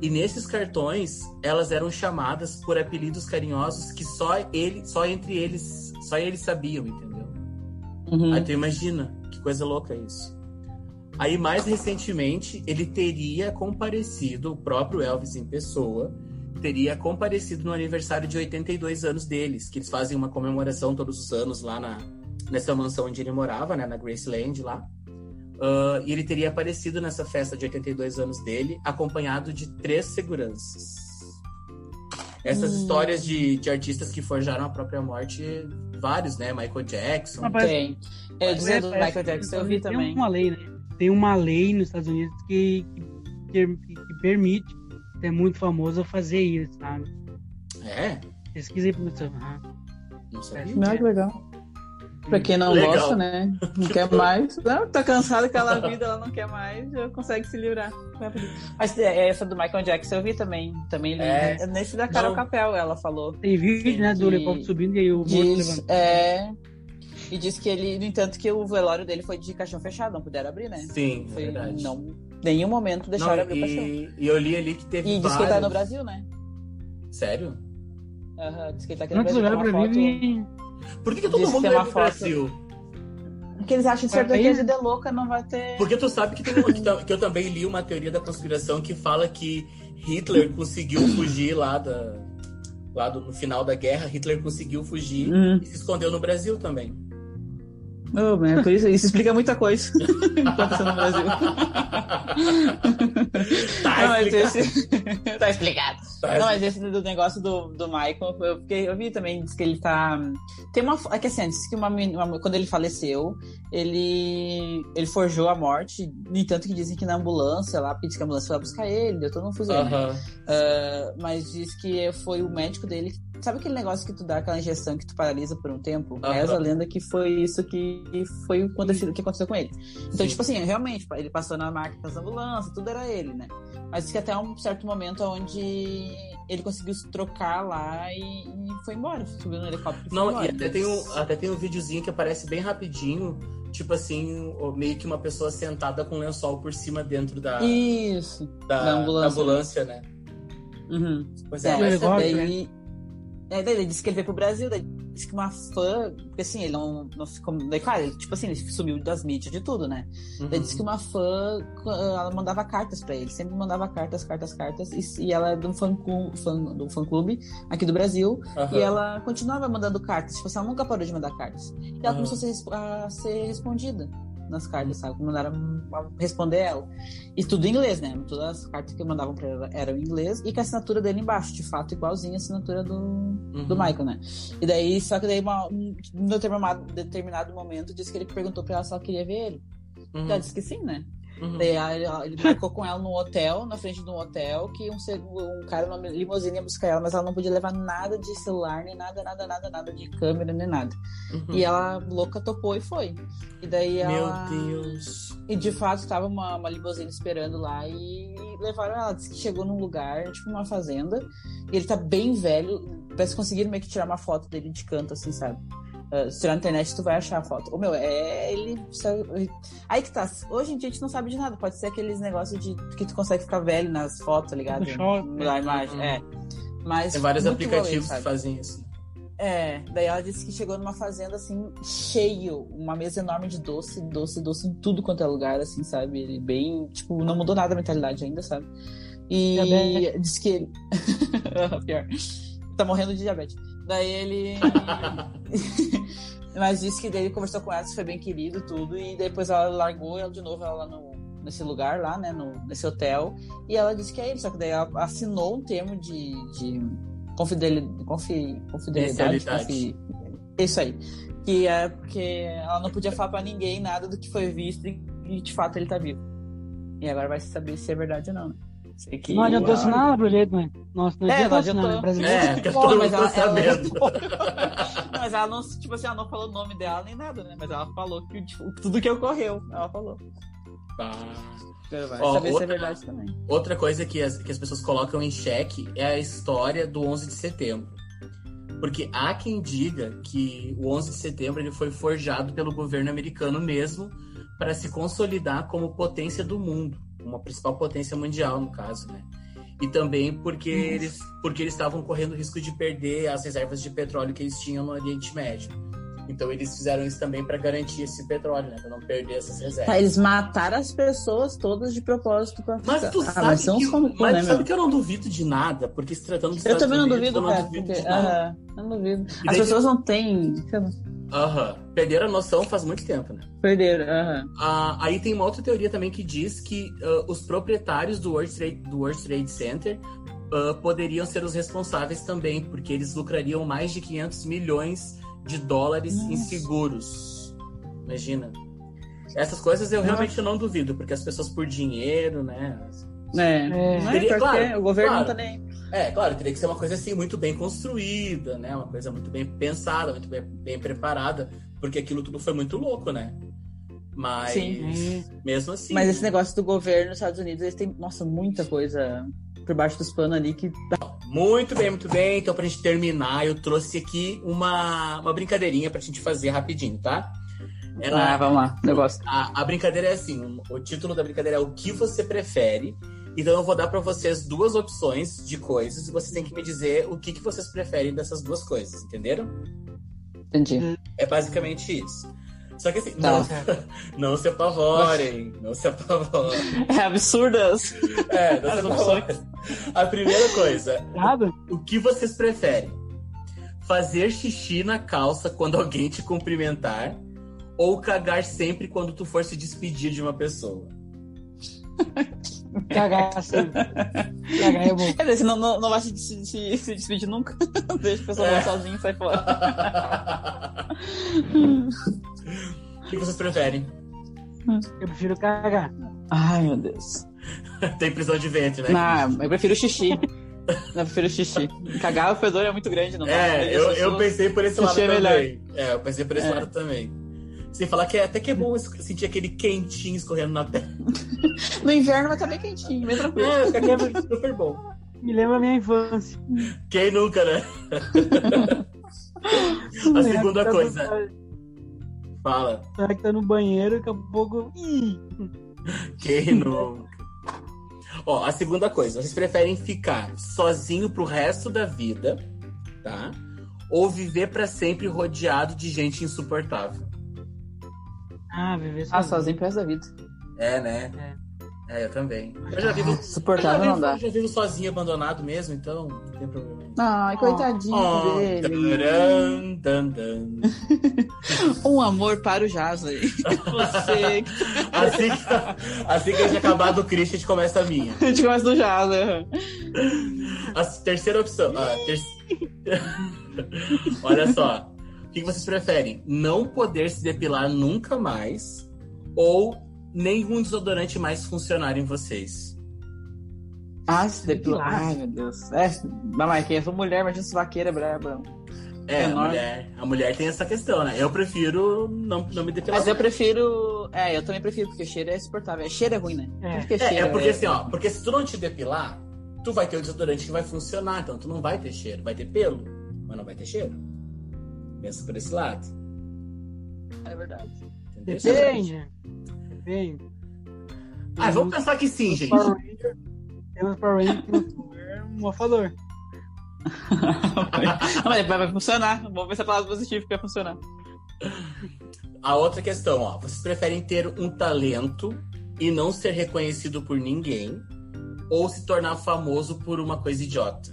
E nesses cartões, elas eram chamadas por apelidos carinhosos que só ele, só entre eles, só eles sabiam, entendeu? Uhum. Aí tu imagina, que coisa louca isso. Aí, mais recentemente, ele teria comparecido, o próprio Elvis em pessoa, teria comparecido no aniversário de 82 anos deles, que eles fazem uma comemoração todos os anos lá na, nessa mansão onde ele morava, né, na Graceland lá. Ah, e ele teria aparecido nessa festa de 82 anos dele, acompanhado de três seguranças. Essas Hum. histórias de, de artistas que forjaram a própria morte, vários, né? Michael Jackson. Mas Tem. Eu dizia do parece Michael Jackson, eu vi tem também. uma lei, né? Tem uma lei nos Estados Unidos que, que, que- que permite ser muito famoso fazer isso, sabe? É? Pesquisei pra você. Ah, Não sabia. Não, que legal. Pra quem não Legal. gosta, né? Não quer mais. Não, tá cansada daquela vida, ela não quer mais, já consegue se livrar. Mas é, essa do Michael Jackson eu vi também. Também li. É. Nesse da Carol Não. Capel, ela falou. Tem vídeo, né, do helicóptero subindo e aí o Diz, levantando. é, e diz que ele, no entanto, que o velório dele foi de caixão fechado, não puderam abrir, né? Sim, é Foi, verdade. não, nenhum momento Não, deixaram abrir o caixão. e, e eu li ali que teve E vários... que ele tá no Brasil, né? Sério? Aham, diz que ele tá aqui no Quantos Brasil. tem pra mim Por que, que todo mundo pro foto. Brasil? Porque eles acham que Aí- certeza de louca não vai ter. Porque tu sabe que, tem uma, que, ta- que eu também li uma teoria da conspiração que fala que Hitler conseguiu fugir lá da. Lá do, no final da guerra, Hitler conseguiu fugir Hum. e se escondeu no Brasil também. Oh, por isso, isso explica muita coisa que aconteceu no Brasil. Tá Não, explicado. esse... tá explicado. Tá Não, mas esse do negócio do, do Michael, eu, fiquei, eu vi também, diz que ele tá. Tem uma. É que assim, diz que uma, uma- quando ele faleceu, ele. ele forjou a morte. No entanto, que dizem que na ambulância lá, diz que a ambulância foi lá buscar ele, deu todo um fuzileiro. né? Aham. Ah, mas diz que foi o médico dele. Sabe aquele negócio que tu dá aquela injeção que tu paralisa por um tempo? Aham. Reza a lenda que foi isso que foi o acontecido, que aconteceu com ele. Então, Sim. tipo assim, realmente, ele passou na máquina das ambulâncias, tudo era ele, né? Mas que até um certo momento onde ele conseguiu se trocar lá e, e foi embora. Subiu no helicóptero e foi Não, embora. e até tem, um, até tem um videozinho que aparece bem rapidinho, tipo assim, o- meio que uma pessoa sentada com um lençol por cima dentro da, Isso. da, da da ambulância. ambulância, né? Uhum. Pois É, é, mas helicóptero, daí, é, daí ele disse que ele veio pro Brasil, daí disse que uma fã, porque assim, ele não, não ficou. Daí, claro, ele, tipo assim, ele sumiu das mídias de tudo, né? uhum. Daí disse que uma fã, ela mandava cartas pra ele, sempre mandava cartas, cartas, cartas, e, e ela é de um fã, fã, um fã clube aqui do Brasil, Aham. e ela continuava mandando cartas, tipo assim, ela nunca parou de mandar cartas. E ela Aham. começou a ser, a ser respondida nas cartas, sabe? Mandaram a responder ela. E tudo em inglês, né? Todas as cartas que mandavam pra ela eram em inglês e com a assinatura dele embaixo, de fato, igualzinha a assinatura do, Uhum. do Michael, né? E daí, só que daí, uma, um determinado, momento, disse que ele perguntou pra ela se ela queria ver ele. Uhum. Ela disse que sim, né? Uhum. Daí ele marcou com ela num hotel, na frente de um hotel, que um, um cara numa limusine ia buscar ela, mas ela não podia levar nada de celular, nem nada, nada, nada, nada de câmera, nem nada. Uhum. E ela, louca, topou e foi. E daí Meu ela. Deus. E de fato estava uma, uma limusine esperando lá e levaram ela. Disse que chegou num lugar, tipo uma fazenda, e ele tá bem velho. Parece que conseguiram meio que tirar uma foto dele de canto, assim, sabe? Ah, se tirar na internet, tu vai achar a foto. Ô, meu, é ele. Aí que tá. Hoje em dia a gente não sabe de nada. Pode ser aqueles negócios de que tu consegue ficar velho nas fotos, tá ligado? Photoshop, Na imagem. Uhum. É. Mas Tem vários aplicativos que fazem isso. É, daí ela disse que chegou numa fazenda assim, cheio, uma mesa enorme de doce, doce, doce em tudo quanto é lugar, assim, sabe? Ele bem, tipo, não mudou nada a mentalidade ainda, sabe? E Diabetes. disse que ele. Pior. Tá morrendo de diabetes. Daí ele. Mas disse que daí ele conversou com ela, foi bem querido tudo, e depois ela largou ela de novo ela lá no, nesse lugar lá, né, no, nesse hotel, e ela disse que é ele, só que daí ela assinou um termo de, de confideli- confi, confidelidade. Confidencialidade. confi- isso aí. Que é porque ela não podia falar pra ninguém nada do que foi visto e, e, de fato ele tá vivo. E agora vai se saber se é verdade ou não, né? Sei que... Não adiantou assinar pro jeito, né? Nossa, não É, adiantou não assinar, adiantou. né? Brasileiro. É, porque Pô, todo mas mundo ela- ela- sabendo. Não, mas ela não, tipo assim, ela não falou o nome dela nem nada, né? Mas ela falou que tipo, tudo que ocorreu, ela falou. Ah. Vai Ó, saber se outra- é verdade também. Outra coisa que as, que as pessoas colocam em xeque é a história do 11 de setembro. Porque há quem diga que o 11 de setembro ele foi forjado pelo governo americano mesmo para se consolidar como potência do mundo, uma principal potência mundial, no caso, né? E também porque eles, porque eles estavam correndo o risco de perder as reservas de petróleo que eles tinham no Oriente Médio. Então eles fizeram isso também para garantir esse petróleo, né? Para não perder essas reservas. Tá, eles mataram as pessoas todas de propósito pra Mas tu ah, sabe, mas são que, como mas né, sabe meu? que eu não duvido de nada, porque se tratando dos Eu Estados também não Unidos, duvido, eu não cara. duvido Porque, de não duvido. E As pessoas não têm. Aham. Perderam a noção faz muito tempo, né? Perderam. aham. Ah, aí tem uma outra teoria também que diz que ah, os proprietários do World Trade, do World Trade Center ah, poderiam ser os responsáveis também, porque eles lucrariam mais de 500 milhões de dólares em Nossa. seguros. Imagina. Essas coisas eu realmente não duvido, porque as pessoas por dinheiro, né? É. É. Não é claro, o governo claro. não tá nem. É, claro, teria que ser uma coisa assim muito bem construída, né? Uma coisa muito bem pensada, muito bem, bem preparada, porque aquilo tudo foi muito louco, né? Mas Sim. mesmo assim. Mas esse negócio do governo nos Estados Unidos, eles têm, nossa, muita coisa por baixo dos panos ali que Muito bem, muito bem. Então, pra gente terminar, eu trouxe aqui uma, uma brincadeirinha pra gente fazer rapidinho, tá? Ela- Ah, vamos lá, gosto. a, a brincadeira é assim: o título da brincadeira é o que você prefere. Então, eu vou dar pra vocês duas opções de coisas e vocês têm que me dizer o que, que vocês preferem dessas duas coisas, entenderam? Entendi. É basicamente isso. Só que assim, Tá. não, não se apavorem, não se apavorem. É absurdas. É, não se As apavorem. A primeira coisa, Nada? O que vocês preferem? Fazer xixi na calça quando alguém te cumprimentar ou cagar sempre quando tu for se despedir de uma pessoa? Cagar assim. Cagar é bom. Quer dizer, você não, não, vai se, se, se, se despedir nunca. Deixa a pessoa É. lá sozinha e sai fora. O que vocês preferem? Eu prefiro cagar. Ai, meu Deus. Tem prisão de ventre, né? Não, eu prefiro xixi. Eu prefiro xixi. Cagar o fedor é muito grande, não dá. É, eu, eu pensei por esse lado é também. É, eu pensei por esse É. lado também. Sem falar que é até que é bom sentir aquele quentinho escorrendo na pele. No inverno vai estar bem quentinho, bem tranquilo. É, fica super bom. Me lembra a minha infância. Quem nunca, né? A segunda coisa. Fala. Será que tá no banheiro, daqui a pouco. Ih! Quem nunca? Ó, a segunda coisa, vocês preferem ficar sozinho pro resto da vida, tá? Ou viver pra sempre rodeado de gente insuportável? Ah, viver Ah, sozinho. sozinho pro resto da vida. É, né? É, eu também. Eu já vivo, já Suportável vivo, não dá. eu já vivo sozinho, abandonado mesmo, então não tem problema. Ai, coitadinho Oh, dele. taran, tan, tan. Um amor para o Jasley. Você. Assim que, assim que a gente acabar do Christian, a gente começa a minha. A gente começa do Jasley. A terceira opção. ah, ter- Olha só. O que vocês preferem? Não poder se depilar nunca mais ou nenhum desodorante mais funcionar em vocês? Ah, se depilar. Ai, meu Deus. É, mas quem eu sou mulher, imagina se vaqueira braba. É, a Menor. mulher, a mulher tem essa questão, né? Eu prefiro não, não me depilar. Mas eu prefiro. É, eu também prefiro, porque cheiro é suportável. Cheiro é ruim, né? É. Porque É, é porque assim, ó, porque se tu não te depilar, tu vai ter o desodorante que vai funcionar, então tu não vai ter cheiro, vai ter pelo, mas não vai ter cheiro. Pensa por esse lado. É verdade. Entendeu? Depende. Depende. Ah, vamos pensar que sim, gente. Power Ranger, tem uns Power Rangers que não é um mofador. Vai, vai funcionar. Vamos ver se a palavra positiva vai funcionar. A outra questão, ó, vocês preferem ter um talento e não ser reconhecido por ninguém ou se tornar famoso por uma coisa idiota?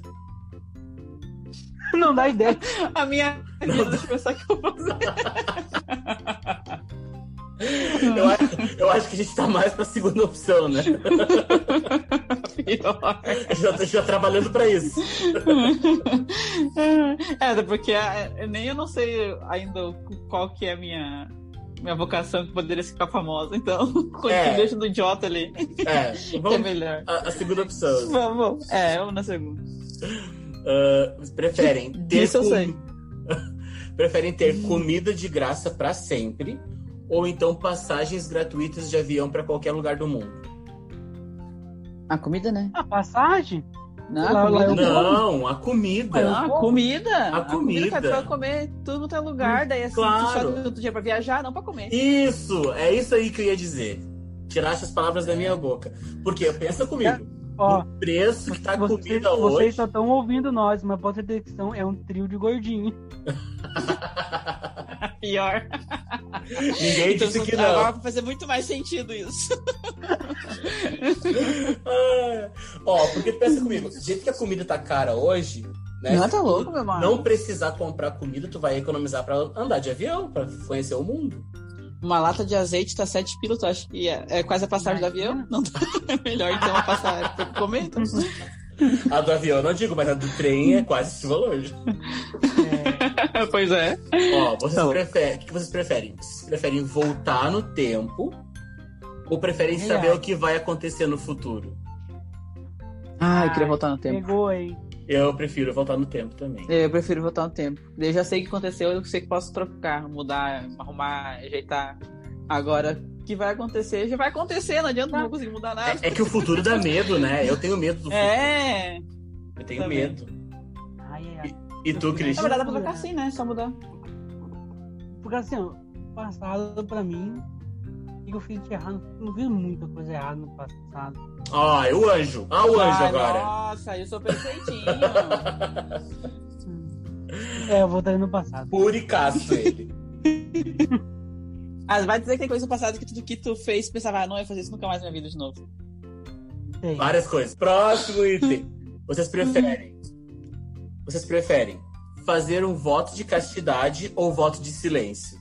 Não dá ideia. A minha vida, deixa eu pensar que eu vou fazer. Eu, acho- eu acho que a gente tá mais pra segunda opção, né? Pior. Já, a gente já trabalhando pra isso. É, porque é, nem eu não sei ainda qual que é a minha, minha vocação que poderia ficar famosa. Então, É. é. deixa do idiota ali. É, Que é vamos melhor. a, a segunda opção. Vamos. É, vamos na segunda. Vocês preferem ter Disso eu com- sei. preferem ter comida de graça pra sempre ou então passagens gratuitas de avião pra qualquer lugar do mundo? A comida, né? A passagem? Não, Lá- a comida. lá eu- Não, a comida. Não, a comida. A comida. que é pra comer tudo quanto é lugar. Daí assim, Claro. tu só tem outro dia pra viajar, não pra comer. Isso, é isso aí que eu ia dizer. Tirar essas palavras da minha boca. Porque pensa comigo. Ó, o preço que tá a vocês, comida vocês hoje. só estão ouvindo nós, mas pode ter que são é um trio de gordinho. Pior. Ninguém Então, disse que agora não. vai fazer muito mais sentido isso. Ah, Ó, porque pensa comigo, do jeito que a comida tá cara hoje, né? Não, se tá louco, meu mano. Não precisar comprar comida, tu vai economizar pra andar de avião, pra conhecer o mundo. Uma lata de azeite tá 7 pila, tu acha que é, é quase a passagem do avião? Não tá. É melhor então a passagem pra comer, então. A do avião, não digo, mas a do trem é quase esse valor. pois é. Ó, vocês Então. preferem, o que vocês preferem? Vocês preferem voltar no tempo ou preferem Ai, saber o que vai acontecer no futuro? Ai, eu queria voltar no tempo. Pegou, hein? Eu prefiro voltar no tempo também. Eu prefiro voltar no tempo. Eu já sei o que aconteceu, eu sei que posso trocar, mudar, arrumar, ajeitar. Agora, o que vai acontecer, já vai acontecer, não adianta, não vou conseguir mudar nada. É, é que o futuro dá medo, né? Eu tenho medo do futuro. É. Eu tenho também. medo. Ai, ai, ai. E tu, Na Cristian? verdade, dá pra trocar assim, né? Só mudar. Porque assim, ó, o passado pra mim, que eu fiz de errado? Eu não fiz muita coisa errada no passado. Ah, é o anjo. Ah, o anjo Ai, agora. Nossa, eu sou perfeitinho. É, eu voltaria no passado. Puro casto ele. ah, vai dizer que tem coisa no passado que tudo que tu fez, pensava, ah, não ia fazer isso nunca mais na minha vida de novo. Tem. Várias coisas. Próximo item. Vocês preferem? Vocês preferem fazer um voto de castidade ou voto de silêncio?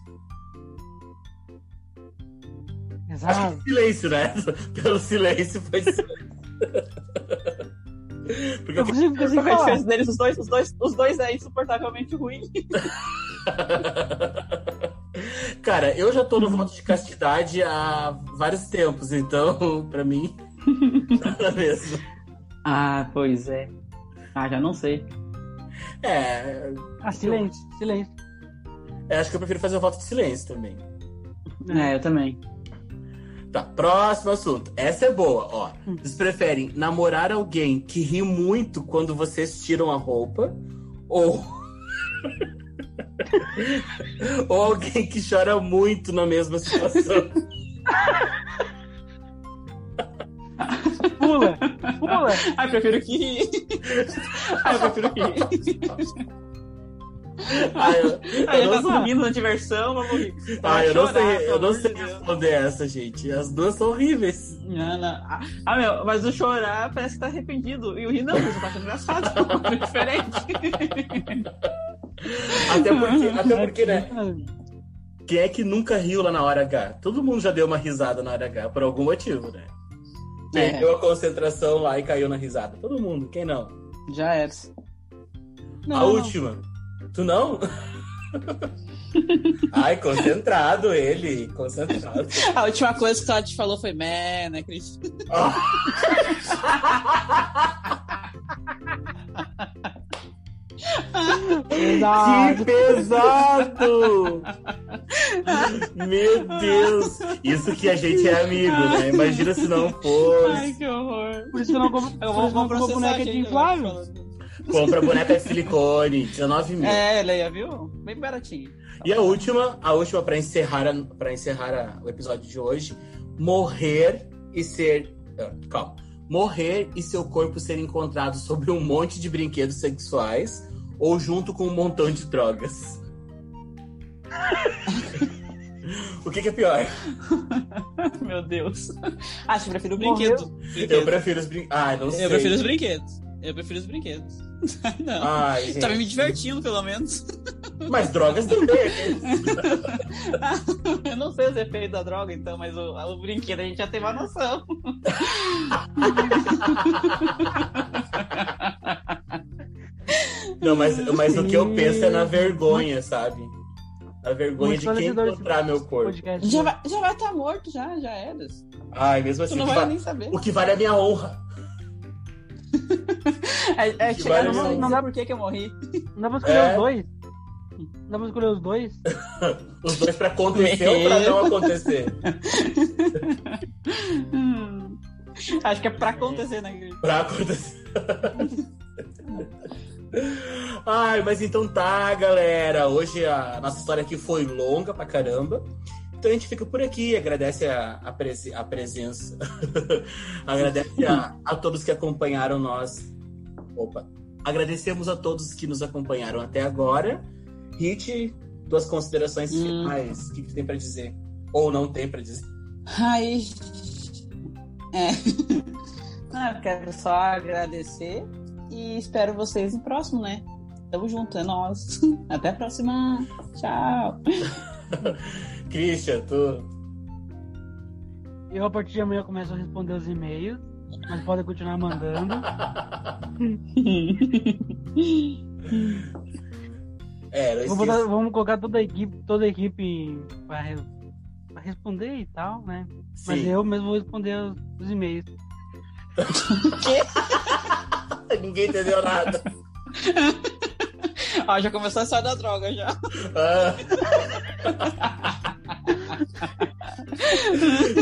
Acho Exato. que silêncio, né? Pelo silêncio foi silêncio. Porque Eu eu consigo, consigo é falar. deles? Os dois, os dois, os dois é insuportavelmente ruim. Cara, eu já tô no voto de castidade há vários tempos, então, pra mim, nada mesmo. Ah, pois é. Ah, já não sei. É, Ah, silêncio, silêncio. eu acho que eu prefiro fazer o voto de silêncio também. É, eu também. Tá, próximo assunto. Essa é boa, ó. Vocês preferem namorar alguém que ri muito quando vocês tiram a roupa? Ou. ou alguém que chora muito na mesma situação? Pula, pula. Ah, eu prefiro que rir. Ah, prefiro que rir. Ah, eu, Ah, eu não tá na diversão, vamos rir. Ah, eu não Chorar, sei, pelo eu não sei de responder essa, gente. As duas são horríveis. Não, não. Ah, Ah, meu, mas o chorar parece que tá arrependido. E o rir não, você tá achando engraçado. É diferente. Até porque, até porque, né? É, Quem é que nunca riu lá na hora H? Todo mundo já deu uma risada na hora H, por algum motivo, né? É. Perdeu a concentração lá e caiu na risada. Todo mundo, quem não? Já era. Não, a não. Tu não? Ai, concentrado ele. Concentrado. A última coisa que ela te falou foi meh, né, Cris? Que pesado! Meu Deus! Isso que a gente é amigo, né? Imagina se não Ai, fosse. que horror. Por isso que eu não compro, Eu não compro boneca de inflável. Compra boneca de silicone, 19 mil. É, Leia, viu? Bem baratinho. E a última, a última para encerrar, a, pra encerrar a- o episódio de hoje, morrer e ser, ah, calma, morrer e seu corpo ser encontrado sobre um monte de brinquedos sexuais ou junto com um montão de drogas. o que, que é pior? Meu Deus. Acho que eu prefiro o Morreu. brinquedo. Eu prefiro os brinquedos. Ah, não sei. Eu prefiro os brinquedos. Eu prefiro os brinquedos. Não. Ai, gente. Tava me divertindo, pelo menos. Mas drogas também. Eu não sei os efeitos da droga, então, mas o, o brinquedo a gente já tem uma noção. Não, mas, mas o que eu penso é na vergonha, sabe? A vergonha Muito de quem encontrar meu corpo. podcast. Já vai já vai estar morto, já, já era. Tu Ai, mesmo assim, não o que, vai va- nem saber. o que vale é a minha honra. É, é chegar no não- dá por que que eu morri. Não dá pra escolher É. os dois? Não dá pra escolher os dois? Os dois pra acontecer ou pra não acontecer? Hum. Acho que é pra acontecer, né, Gris? Pra acontecer. Ai, mas então tá, galera. Hoje a nossa história aqui foi longa pra caramba. Então a gente fica por aqui, agradece a, a, prese- a presença, agradece a, a todos que acompanharam nós. Opa! Agradecemos a todos que nos acompanharam até agora. Hit, duas considerações Hum. finais. O que, que tem pra dizer? Ou não tem pra dizer? Ai. É. Ah, eu quero só agradecer e espero vocês no próximo, né? Tamo junto, é nós. Até a próxima. Tchau. Christian, tu. Eu, a partir de amanhã, começo a responder os e-mails, mas podem continuar mandando. É, esqueça- botar- vamos colocar toda a equipe, toda a equipe pra responder e tal, né? Mas Sim. eu mesmo vou responder os, os e-mails. Ninguém entendeu nada. Ó, já começou a sair da droga já. Ah.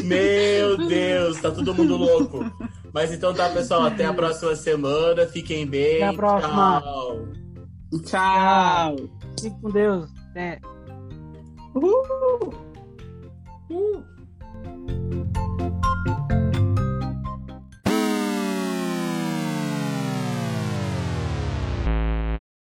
Meu Deus, tá todo mundo louco. Mas então tá, pessoal. Até a próxima semana. Fiquem bem. Até a próxima. Tchau. Tchau. Fique com Deus. É. Uhul. Uh.